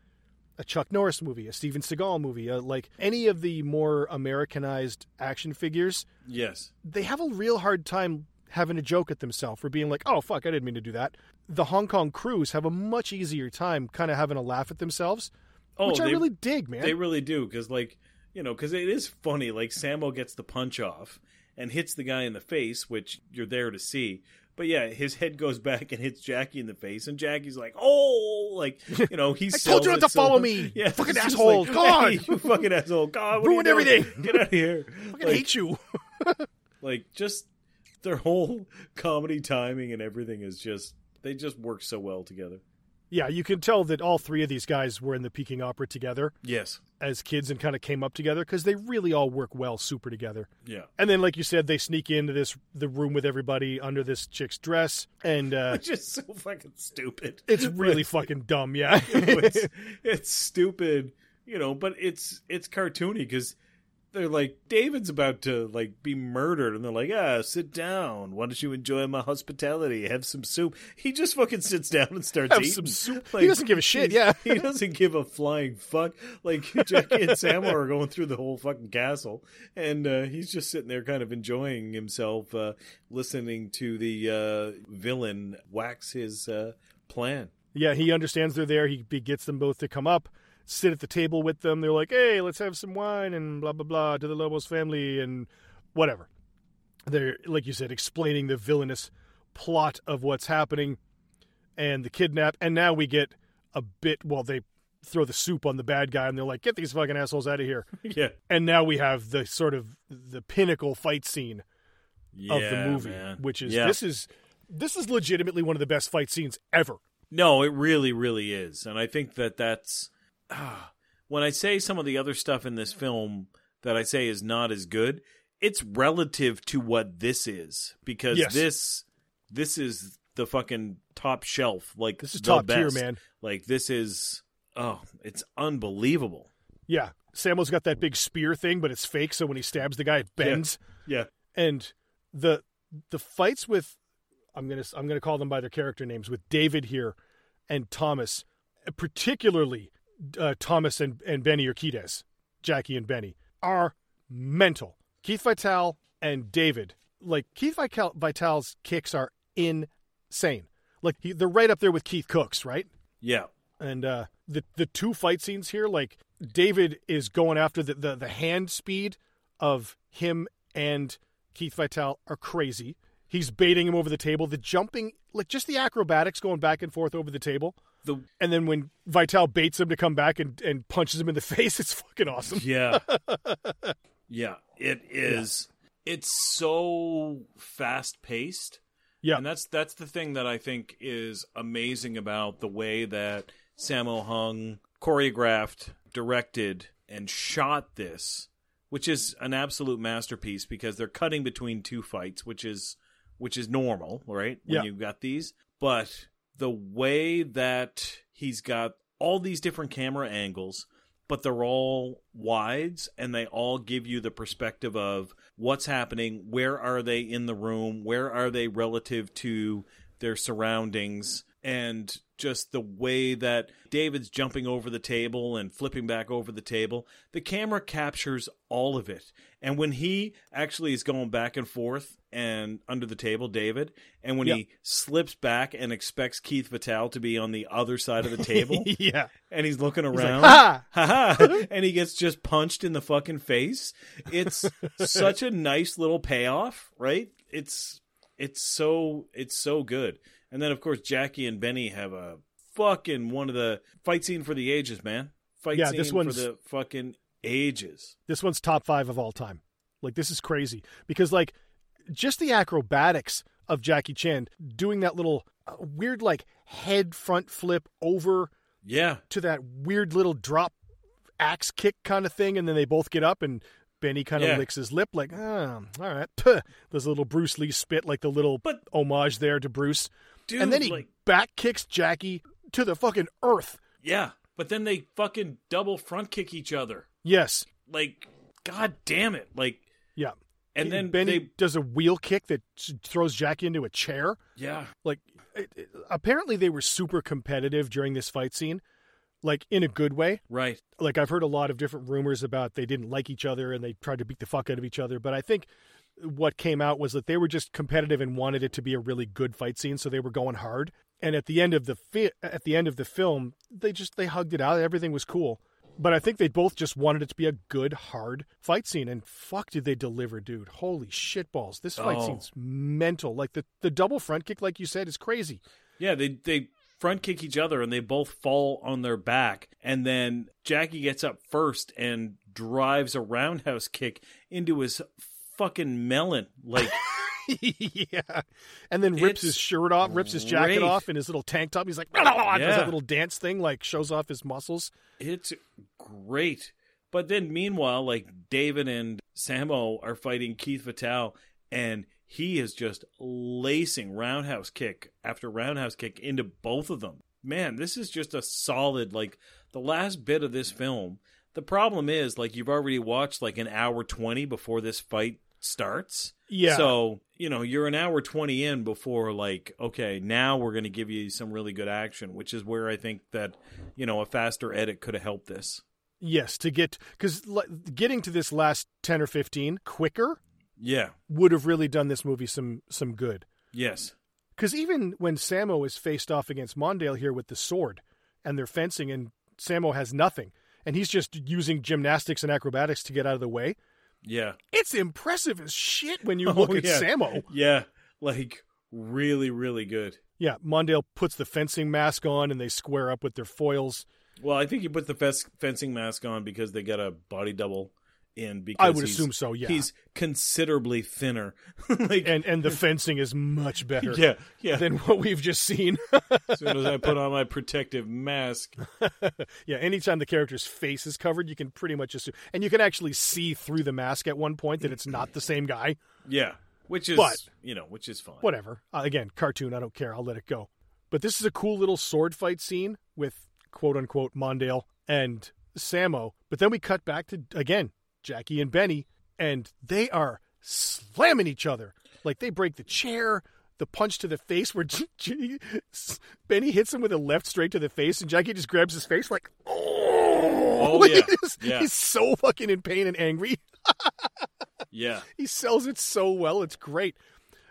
a Chuck Norris movie, a Steven Seagal movie, uh, like any of the more Americanized action figures. Yes. They have a real hard time having a joke at themselves for being like, "Oh fuck, I didn't mean to do that." The Hong Kong crews have a much easier time kind of having a laugh at themselves, Oh, which I they- really dig, man. They really do because, like, you know, because it is funny. Like, Sammo gets the punch off and hits the guy in the face, which you're there to see. But yeah, his head goes back and hits Jackie in the face, and Jackie's like, "Oh!" Like, you know, he's." I told you not to so- follow me, Yeah, fucking asshole. Like, God. hey, you fucking asshole! God, what are you Ruined everything. Get out of here! I fucking like, hate you. like just their whole comedy timing and everything is just they just work so well together. yeah, you can tell that all three of these guys were in the Peking Opera together Yes. as kids and kind of came up together because they really all work well super together. Yeah. And then, like you said, they sneak into this the room with everybody under this chick's dress, and uh, Which is so fucking stupid. it's really fucking dumb. Yeah, it's, it's stupid, you know, but it's it's cartoony because they're like David's about to like be murdered, and they're like, "Ah, sit down. Why don't you enjoy my hospitality? Have some soup." He just fucking sits down and starts Have eating. some soup. He doesn't give a shit, yeah. he doesn't give a flying fuck. Like Jackie and Sammo are going through the whole fucking castle, and uh, he's just sitting there, kind of enjoying himself, uh, listening to the uh, villain wax his uh, plan. yeah, he understands they're there. He, he gets them both to come up, sit at the table with them. They're like, "Hey, let's have some wine and blah blah blah to the Lobos family and whatever." They're like you said, explaining the villainous plot of what's happening and the kidnap. And now we get a bit. Well, they throw the soup on the bad guy, and they're like, "Get these fucking assholes out of here." yeah. and now we have the sort of the pinnacle fight scene of the movie, man. which is Yeah. this is this is legitimately one of the best fight scenes ever. No, it really, really is, and I think that that's ah, when I say some of the other stuff in this film that I say is not as good. It's relative to what this is because Yes. this this is the fucking top shelf. Like This is top tier, man. Like this is oh, it's unbelievable. Yeah, Sammo's got that big spear thing, but it's fake. So when he stabs the guy, it bends. Yeah, And the the fights with I'm gonna I'm gonna call them by their character names with David here and Thomas, particularly uh, Thomas and and Benny Urquidez, Jackie and Benny are mental. Keith Vitale and David, like Keith Vitale, Vitale's kicks are insane. Like he, they're right up there with Keith Cooke's, right? yeah, and uh, the the two fight scenes here, like David is going after the, the the hand speed of him and Keith Vitale are crazy. He's baiting him over the table. The jumping, like just the acrobatics going back and forth over the table, the And then when Vitale baits him to come back and, and punches him in the face, it's fucking awesome. Yeah. yeah, it is it's so fast paced. Yeah. And that's that's the thing that I think is amazing about the way that Sammo Hung choreographed, directed, and shot this, which is an absolute masterpiece because they're cutting between two fights, which is which is normal, right? When Yeah. you've got these. But the way that he's got all these different camera angles, but they're all wides and they all give you the perspective of what's happening, where are they in the room, where are they relative to their surroundings, and just the way that David's jumping over the table and flipping back over the table. The camera captures all of it. And when he actually is going back and forth and under the table, David, and when Yep. he slips back and expects Keith Vitale to be on the other side of the table, yeah. and he's looking He's like, around, ha! and he gets just punched in the fucking face. It's such a nice little payoff, right? It's it's so it's so good. And then of course Jackie and Benny have a fucking one of the fight scene for the ages, man. Fight Yeah, scene this for one's- the fucking ages. This one's top five of all time. Like this is crazy because like just the acrobatics of Jackie Chan doing that little uh, weird like head front flip over Yeah, to that weird little drop axe kick kind of thing, and then they both get up and Benny kind of Yeah. licks his lip like, oh, all right. Puh. There's a little Bruce Lee spit, like the little But- homage there to Bruce. Dude. and then he like, back kicks Jackie to the fucking earth. yeah, but then they fucking double front kick each other. Yes. Like, god damn it! Like, Yeah. and then Benny they, does a wheel kick that throws Jackie into a chair. yeah, Like, it, it- apparently they were super competitive during this fight scene, like in a good way. right. like I've heard a lot of different rumors about they didn't like each other and they tried to beat the fuck out of each other. But I think what came out was that they were just competitive and wanted it to be a really good fight scene, so they were going hard. And at the end of the fi- at the end of the film, they just they hugged it out. Everything was cool. But I think they both just wanted it to be a good, hard fight scene. And fuck, did they deliver, dude? Holy shitballs! This fight Oh. scene's mental. Like the the double front kick, like you said, is crazy. Yeah, they they front kick each other and they both fall on their back, and then Jackie gets up first and drives a roundhouse kick into his fucking melon. Like, yeah. And then rips his shirt off, rips his jacket great. off and his little tank top. He's like, does that little dance thing, like shows off his muscles. it's great. But then, meanwhile, like David and Sammo are fighting Keith Vitale, and he is just lacing roundhouse kick after roundhouse kick into both of them. Man, this is just a solid like the last bit of this film. The problem is like you've already watched like an hour 20 before this fight starts. Yeah. So, you know, you're an hour 20 in before like okay, now we're going to give you some really good action, which is where I think that, you know, a faster edit could have helped this. Yes, to get because getting to this last ten or fifteen quicker Yeah. would have really done this movie some some good. Yes. Because even when Sammo is faced off against Mondale here with the sword, and they're fencing, and Sammo has nothing, and he's just using gymnastics and acrobatics to get out of the way. Yeah. It's impressive as shit when you Oh, look at yeah. Sammo. Yeah. Like really really good. Yeah, Mondale puts the fencing mask on, and they square up with their foils. Well, I think he put the fencing mask on because they got a body double in because I would assume so. Yeah, He's considerably thinner. like and and the fencing is much better. yeah, yeah. than what we've just seen. as soon as I put on my protective mask, yeah, anytime the character's face is covered, you can pretty much assume, and you can actually see through the mask at one point that it's not the same guy. yeah, which is But- you know, which is fine. Whatever. Uh, again, cartoon. I don't care. I'll let it go. But this is a cool little sword fight scene with quote unquote Mondale and Sammo. But then we cut back to again Jackie and Benny, and they are slamming each other. Like they break the chair. The punch to the face where Benny hits him with a left straight to the face, and Jackie just grabs his face like, oh, Oh, Like, yeah. he's- Yeah. He's so fucking in pain and angry. Yeah, He sells it so well. It's great.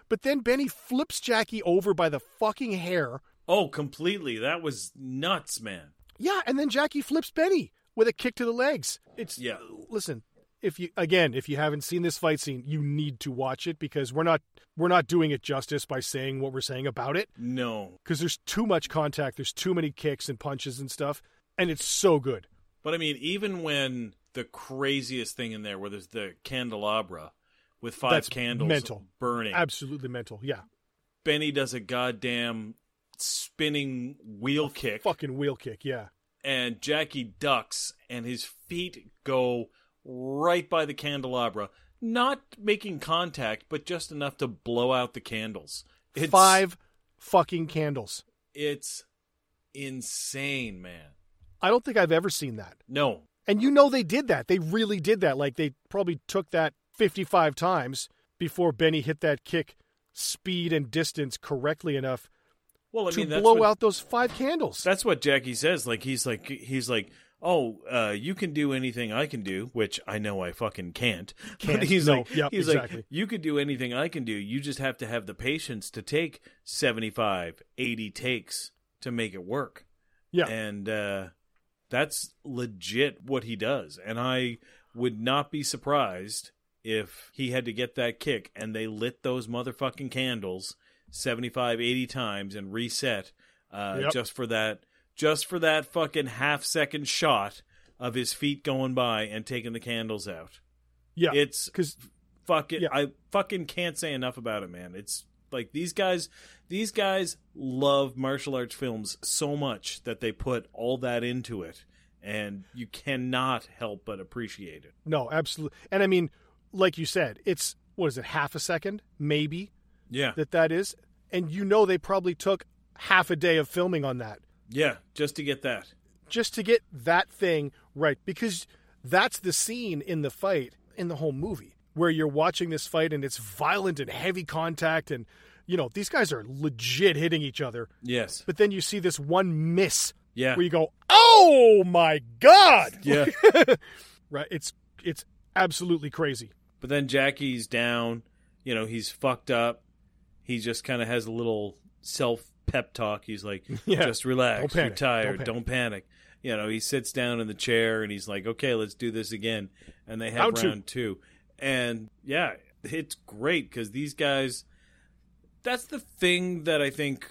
But then Benny flips Jackie over by the fucking hair. oh, completely. That was nuts, man. Yeah, and then Jackie flips Benny with a kick to the legs. It's Yeah. Listen, if you again, if you haven't seen this fight scene, you need to watch it because we're not we're not doing it justice by saying what we're saying about it No, because there's too much contact, there's too many kicks and punches and stuff, and it's so good. but I mean, even when the craziest thing in there, where there's the candelabra with five That's candles mental. burning, Absolutely mental. Yeah. Benny does a goddamn spinning wheel kick, Fucking wheel kick, yeah. and Jackie ducks, and his feet go right by the candelabra, not making contact, but just enough to blow out the candles. It's, Five fucking candles. It's insane, man. I don't think I've ever seen that. No, And you know they did that. They really did that. Like they probably took that 55 times before Benny hit that kick speed and distance correctly enough well, I to mean that's blow what, out those five candles. That's what Jackie says. Like he's like he's like, oh, uh, you can do anything I can do, which I know I fucking can't. Can't. But he's No. like, Yep, he's exactly. like, you could do anything I can do. You just have to have the patience to take 75, 80 takes to make it work. yeah. And uh, that's legit what he does. And I would not be surprised if he had to get that kick and they lit those motherfucking candles 75, 80 times and reset uh, Yep. just for that just for that fucking half second shot of his feet going by and taking the candles out. yeah. It's Because fucking Yeah. I fucking can't say enough about it, man. It's like these guys these guys love martial arts films so much that they put all that into it and you cannot help but appreciate it. no, absolutely. And I mean, like you said, it's what is it, half a second, maybe Yeah. that that is, and you know they probably took half a day of filming on that Yeah, just to get that. just to get that thing right because that's the scene in the fight in the whole movie where you're watching this fight and it's violent and heavy contact and you know these guys are legit hitting each other Yes. but then you see this one miss Yeah. where you go oh my god Yeah. right it's it's absolutely crazy But then Jackie's down, you know, he's fucked up. He just kind of has a little self pep talk. He's like, Yeah. just relax. Don't You're tired. Don't Don't panic." panic. You know, he sits down in the chair and he's like, okay, let's do this again. And they have Round round, two. two. And yeah, it's great because these guys, that's the thing that I think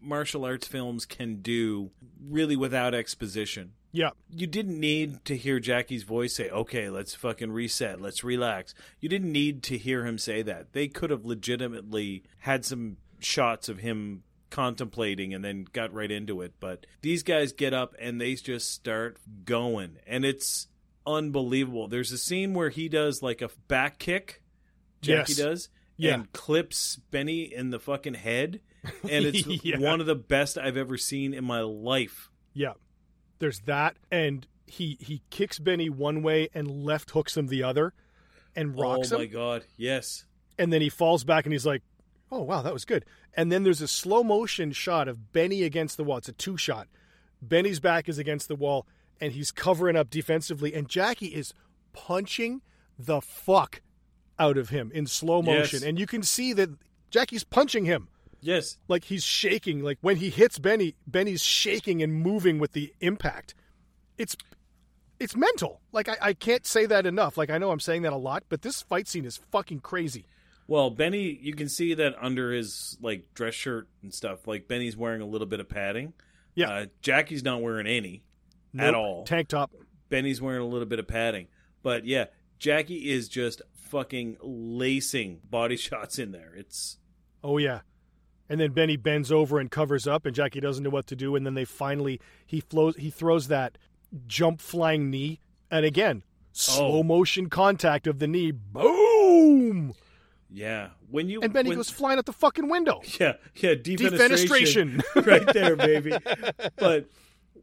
martial arts films can do really without exposition yeah you didn't need to hear Jackie's voice say, "Okay, let's fucking reset, let's relax." You didn't need to hear him say that. They could have legitimately had some shots of him contemplating and then got right into it, but these guys get up and they just start going and it's unbelievable. There's a scene where he does like a back kick, Jackie Yes. does, Yeah. and clips Benny in the fucking head, and it's Yeah. one of the best I've ever seen in my life. yeah there's that and he he kicks benny one way and left hooks him the other and rocks oh him. oh him my god, yes. and then he falls back and he's like, "Oh wow, that was good." And then there's a slow motion shot of Benny against the wall. It's a two shot. Benny's back is against the wall and he's covering up defensively and Jackie is punching the fuck out of him in slow motion Yes. and you can see that Jackie's punching him Yes. like he's shaking like when he hits Benny Benny's shaking and moving with the impact. It's it's mental. Like I, I can't say that enough. Like I know I'm saying that a lot, but this fight scene is fucking crazy. Well, Benny, you can see that under his like dress shirt and stuff. Like Benny's wearing a little bit of padding. Yeah. Uh, Jackie's not wearing any at all. Tank top. Benny's wearing a little bit of padding. But yeah, Jackie is just fucking lacing body shots in there. It's Oh yeah. And then Benny bends over and covers up, and Jackie doesn't know what to do. And then they finally he flows he throws that jump flying knee, and again slow Oh. motion contact of the knee. Boom! Yeah. When you And Benny when- goes flying out the fucking window. Yeah, yeah, defenestration, Defenestration. right there, baby. But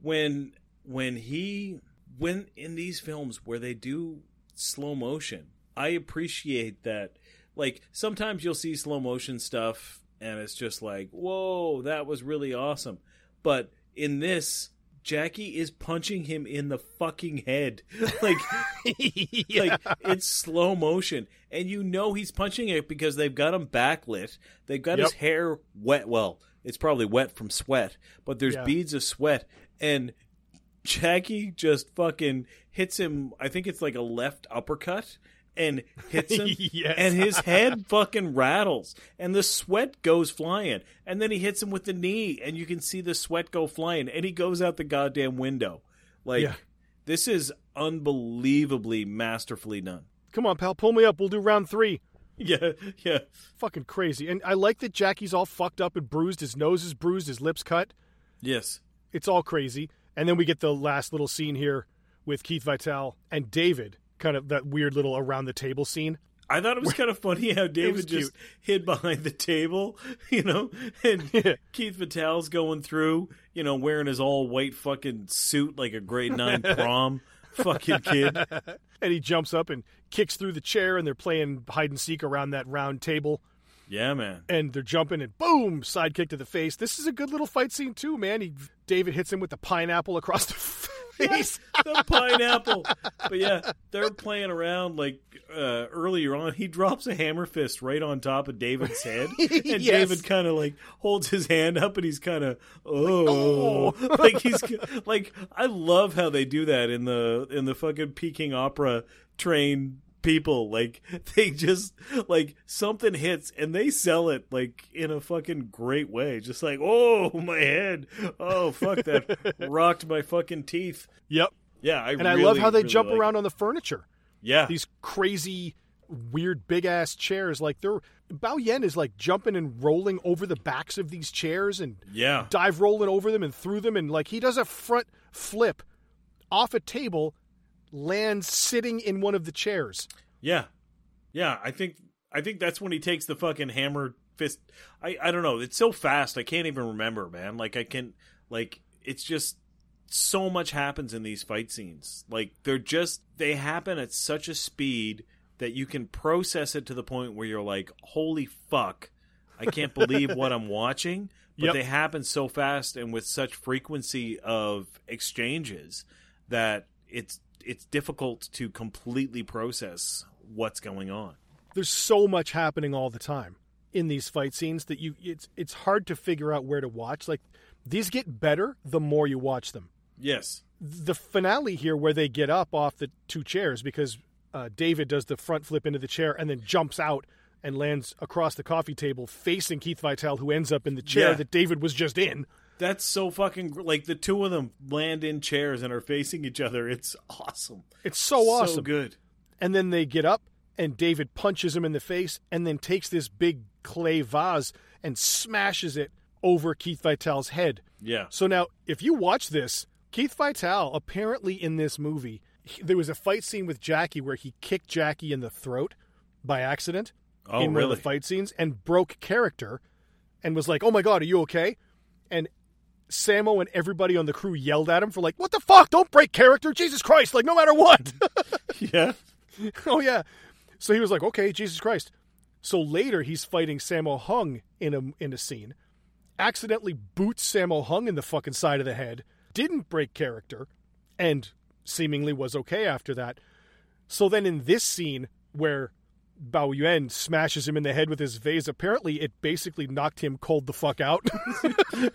when when he when in these films where they do slow motion, I appreciate that. Like sometimes you'll see slow motion stuff and it's just like, "Whoa, that was really awesome." But in this Jackie is punching him in the fucking head. Like like it's slow motion. And you know he's punching it because they've got him backlit. They've got his hair wet. Well it's probably wet from sweat but there's Yeah. beads of sweat. And Jackie just fucking hits him. I think it's like a left uppercut and hits him, Yes. and his head fucking rattles, and the sweat goes flying. And then he hits him with the knee, and you can see the sweat go flying, and he goes out the goddamn window. Like Yeah. this is unbelievably masterfully done. Come on, pal, pull me up. We'll do round three. Yeah, yeah, Fucking crazy. And I like that Jackie's all fucked up and bruised. His nose is bruised. His lips cut. yes, It's all crazy. And then we get the last little scene here with Keith Vitale and David. Kind of that weird little around the table scene. I thought it was kind of funny how David just hid behind the table, you know, and Yeah. Keith Vitale's going through, you know, wearing his all white fucking suit like a grade nine prom fucking kid. And he jumps up and kicks through the chair, and they're playing hide and seek around that round table. Yeah, man. And they're jumping, and boom, sidekick to the face. This is a good little fight scene too, man. He David hits him with the pineapple across the face. the pineapple. But yeah, they're playing around like uh, earlier on. He drops a hammer fist right on top of David's head, and Yes. David kind of like holds his hand up, and he's kind of oh, like he's like I love how they do that in the in the fucking Peking Opera train people like they just like something hits and they sell it like in a fucking great way just like oh my head oh fuck that rocked my fucking teeth yep. yeah, I And I love how they really jump like around it. on the furniture. Yeah, These crazy, weird, big ass chairs. Like they're Biao Yuen is like jumping and rolling over the backs of these chairs and yeah, dive rolling over them and through them and like he does a front flip off a table, lands sitting in one of the chairs. yeah, yeah. I think I think that's when he takes the fucking hammer fist. I I don't know. It's so fast. I can't even remember, man. Like I can like it's just so much happens in these fight scenes. Like they're just they happen at such a speed that you can process it to the point where you're like, "Holy fuck." I can't believe what I'm watching, but Yep. they happen so fast and with such frequency of exchanges that it's it's difficult to completely process what's going on. There's so much happening all the time in these fight scenes that you it's it's hard to figure out where to watch. Like these get better the more you watch them. Yes. the finale here where they get up off the two chairs because uh, David does the front flip into the chair and then jumps out and lands across the coffee table facing Keith Vitale, who ends up in the chair Yeah. that David was just in. That's so fucking gr- like the two of them land in chairs and are facing each other. It's awesome. It's so awesome. So good. And then they get up and David punches him in the face and then takes this big clay vase and smashes it over Keith Vitale's head. Yeah. So now, if you watch this, Keith Vitale apparently in this movie, he- there was a fight scene with Jackie where he kicked Jackie in the throat by accident Oh, in one of the fight scenes and broke character and was like, "Oh my god, are you okay?" And Sammo and everybody on the crew yelled at him for like, "What the fuck? Don't break character, Jesus Christ! Like no matter what." Yeah. oh yeah. So he was like, "Okay, Jesus Christ." So later he's fighting Sammo Hung in a in a scene, accidentally boots Sammo Hung in the fucking side of the head, didn't break character, and seemingly was okay after that. So then in this scene where Biao Yuen smashes him in the head with his vase, apparently it basically knocked him cold the fuck out.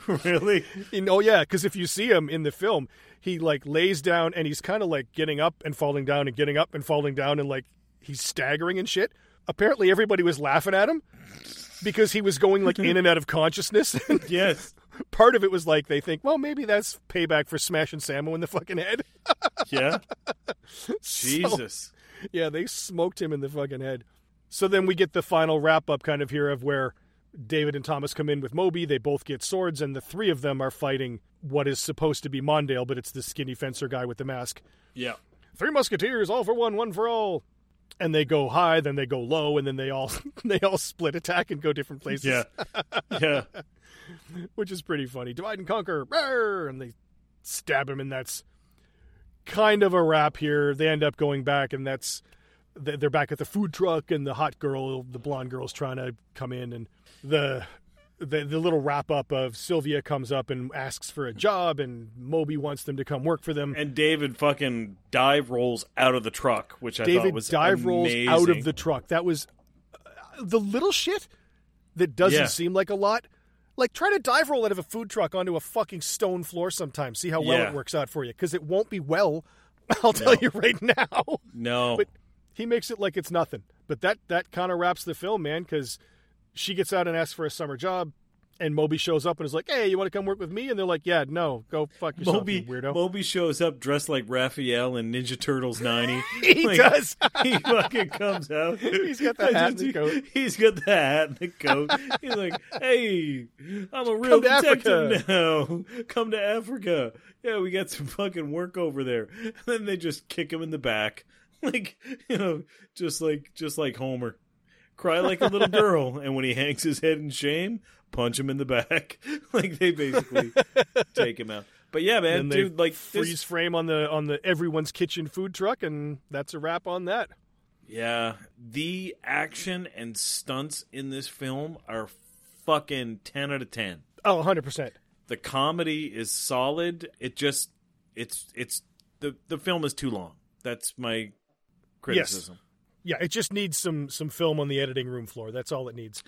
really? You oh, know, yeah, because if you see him in the film, he like lays down and he's kind of like getting up and falling down and getting up and falling down and like he's staggering and shit. Apparently, everybody was laughing at him because he was going like in and out of consciousness. Yes. part of it was like they think, well, maybe that's payback for smashing Sammo in the fucking head. Yeah. So- Jesus. Yeah, they smoked him in the fucking head. So then we get the final wrap up kind of here of where David and Thomas come in with Moby. They both get swords, and the three of them are fighting what is supposed to be Mondale, but it's the skinny fencer guy with the mask. Yeah. Three musketeers, all for one, one for all. And they go high, then they go low, and then they all they all split attack and go different places. Yeah. Yeah. which is pretty funny. Divide and conquer, Rawr! and they stab him, and that's kind of a wrap here. They end up going back, and that's they- they're back at the food truck, and the hot girl, the blonde girl's trying to come in, and the the, the little wrap up of Sylvia comes up and asks for a job, and Moby wants them to come work for them. And David fucking dive rolls out of the truck, which I thought David was dive rolls amazing. out of the truck. That was uh, the little shit that doesn't Yeah. seem like a lot. Like try to dive roll out of a food truck onto a fucking stone floor sometime. See how well Yeah. it works out for you because it won't be well. I'll tell you right now. No. But he makes it like it's nothing. But that that kind of wraps the film, man, because she gets out and asks for a summer job, and Moby shows up and is like, "Hey, you want to come work with me?" And they're like, "Yeah, no, go fuck yourself, Moby you weirdo." Moby shows up dressed like Raphael in Ninja Turtles ninety. He Like, does. he fucking comes out. He's got the hat and the coat. He's got the hat and the coat. He's like, "Hey, I'm a real Come detective now. Come to Africa. Yeah, we got some fucking work over there." And then they just kick him in the back, like you know, just like just like Homer. Cry like a little girl, and when he hangs his head in shame, punch him in the back. like they basically take him out. But yeah, man, dude, like freeze this, frame on the on the everyone's kitchen food truck, and that's a wrap on that. Yeah, the action and stunts in this film are fucking 10 out of 10. Oh, 100 percent. The comedy is solid. It just it's it's the the film is too long. That's my criticism. Yeah, it just needs some some film on the editing room floor. That's all it needs.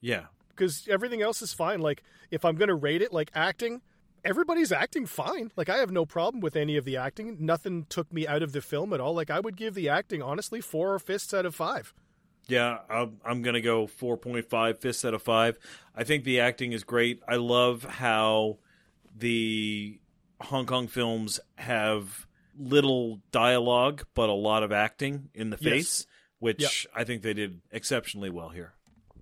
Yeah. Because everything else is fine. Like if I'm gonna rate it, like acting, everybody's acting fine. Like I have no problem with any of the acting. Nothing took me out of the film at all. Like I would give the acting honestly four or fists out of five. Yeah, I'm, I'm going to go 4.5 fists out of 5. I think the acting is great. I love how the Hong Kong films have little dialogue but a lot of acting in the Yes. face, which I think they did exceptionally well here.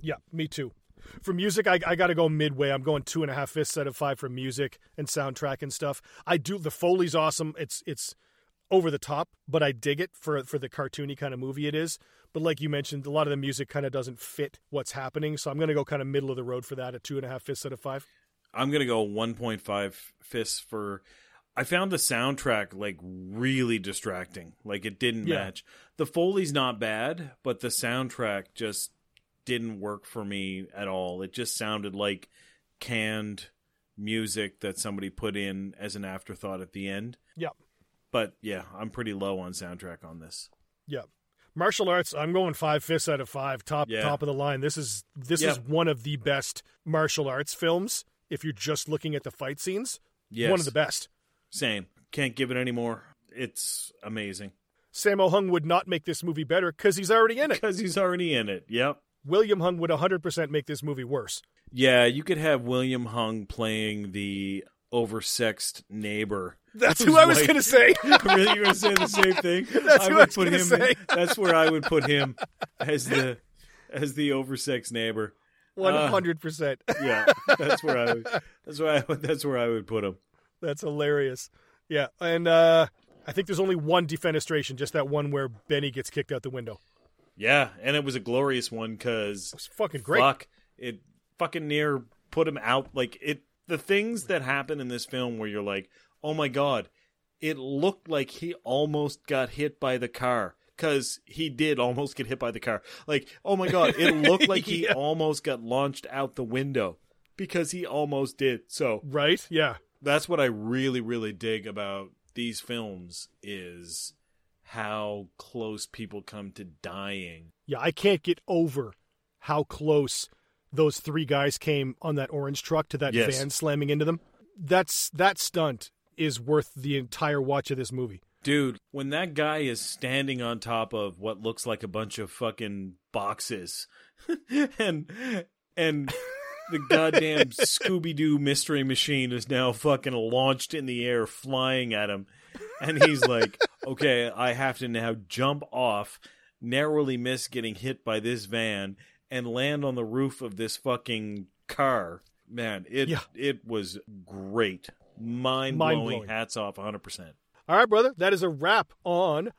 Yeah, me too. For music, I, I got to go midway. I'm going two and a half fists out of five for music and soundtrack and stuff. I do the Foley's awesome. It's it's over the top, but I dig it for for the cartoony kind of movie it is. But like you mentioned, a lot of the music kind of doesn't fit what's happening. So I'm going to go kind of middle of the road for that at two and a half fists out of five. I'm gonna go 1.5 fists for. I found the soundtrack like really distracting. Like it didn't Yeah. match. The Foley's not bad, but the soundtrack just didn't work for me at all. It just sounded like canned music that somebody put in as an afterthought at the end. Yeah, But yeah, I'm pretty low on soundtrack on this. yeah. Martial arts, I'm going five fists out of five. Top Yeah. top of the line. This is this is one of the best martial arts films. If you're just looking at the fight scenes, Yes, one of the best. Same. Can't give it any more. It's amazing Sammo Hung would not make this movie better because he's already in it. because he's already in it. Yep. William Hung would 100% make this movie worse. Yeah, you could have William Hung playing the oversexed neighbor. That's who I was wife- going to say. really, you're gonna say the same thing? That's I who would I was put gonna him. say. That's where I would put him as the as the oversexed neighbor. 100%. Yeah, that's where I would. That's where I. That's where I would put him. That's hilarious. Yeah, and uh, I think there's only one defenestration, just that one where Benny gets kicked out the window. Yeah, and it was a glorious one because It's fucking great. fuck it, fucking near put him out. Like it, the things that happen in this film where you're like, oh my god, it looked like he almost got hit by the car because he did almost get hit by the car. Like, oh my god, it looked like he Yeah. almost got launched out the window because he almost did. So Right? Yeah. that's what I really, really dig about these films is how close people come to dying. Yeah, I can't get over how close those three guys came on that orange truck to that Yes. van slamming into them. That's that stunt is worth the entire watch of this movie. Dude, when that guy is standing on top of what looks like a bunch of fucking boxes and and the goddamn Scooby Doo mystery machine is now fucking launched in the air flying at him and he's like, "Okay, I have to now jump off, narrowly miss getting hit by this van and land on the roof of this fucking car." Man, it Yeah. it was great. Mind-blowing. Mind-blowing. Hats off 100%. All right, brother, that is a wrap on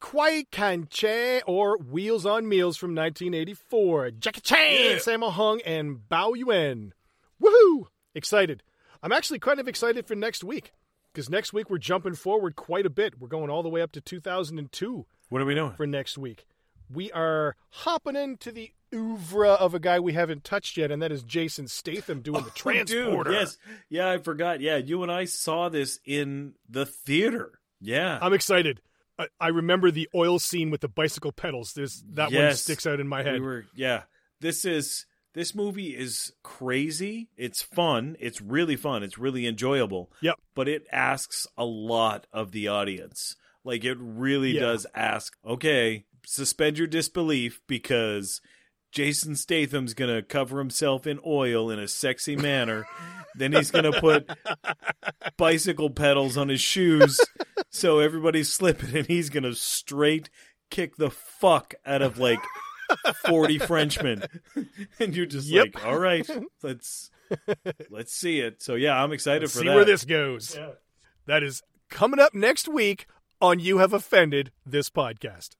Kwai Kanche or Wheels on Meals from 1984. Jackie Chan, Sammo Hung, and Biao Yuen. Woohoo! Excited. I'm actually kind of excited for next week because next week we're jumping forward quite a bit. We're going all the way up to 2002 What are we doing? for next week. We are hopping into the oeuvre of a guy we haven't touched yet, and that is Jason Statham doing the transporter. Oh, Dude, yes. Yeah, I forgot. Yeah, you and I saw this in the theater. Yeah. I'm excited. I, I remember the oil scene with the bicycle pedals. There's that one sticks out in my head. we were yeah. This is this movie is crazy. It's fun. It's really fun. It's really enjoyable. Yep. But it asks a lot of the audience. Like it really Yeah. does ask, okay, suspend your disbelief because Jason Statham's going to cover himself in oil in a sexy manner. then he's going to put bicycle pedals on his shoes so everybody's slipping and he's going to straight kick the fuck out of like 40 Frenchmen. and you're just Yep. like, "All right, let's let's see it." So yeah, I'm excited for See that. See where this goes. That is coming up next week on You Have Offended This Podcast.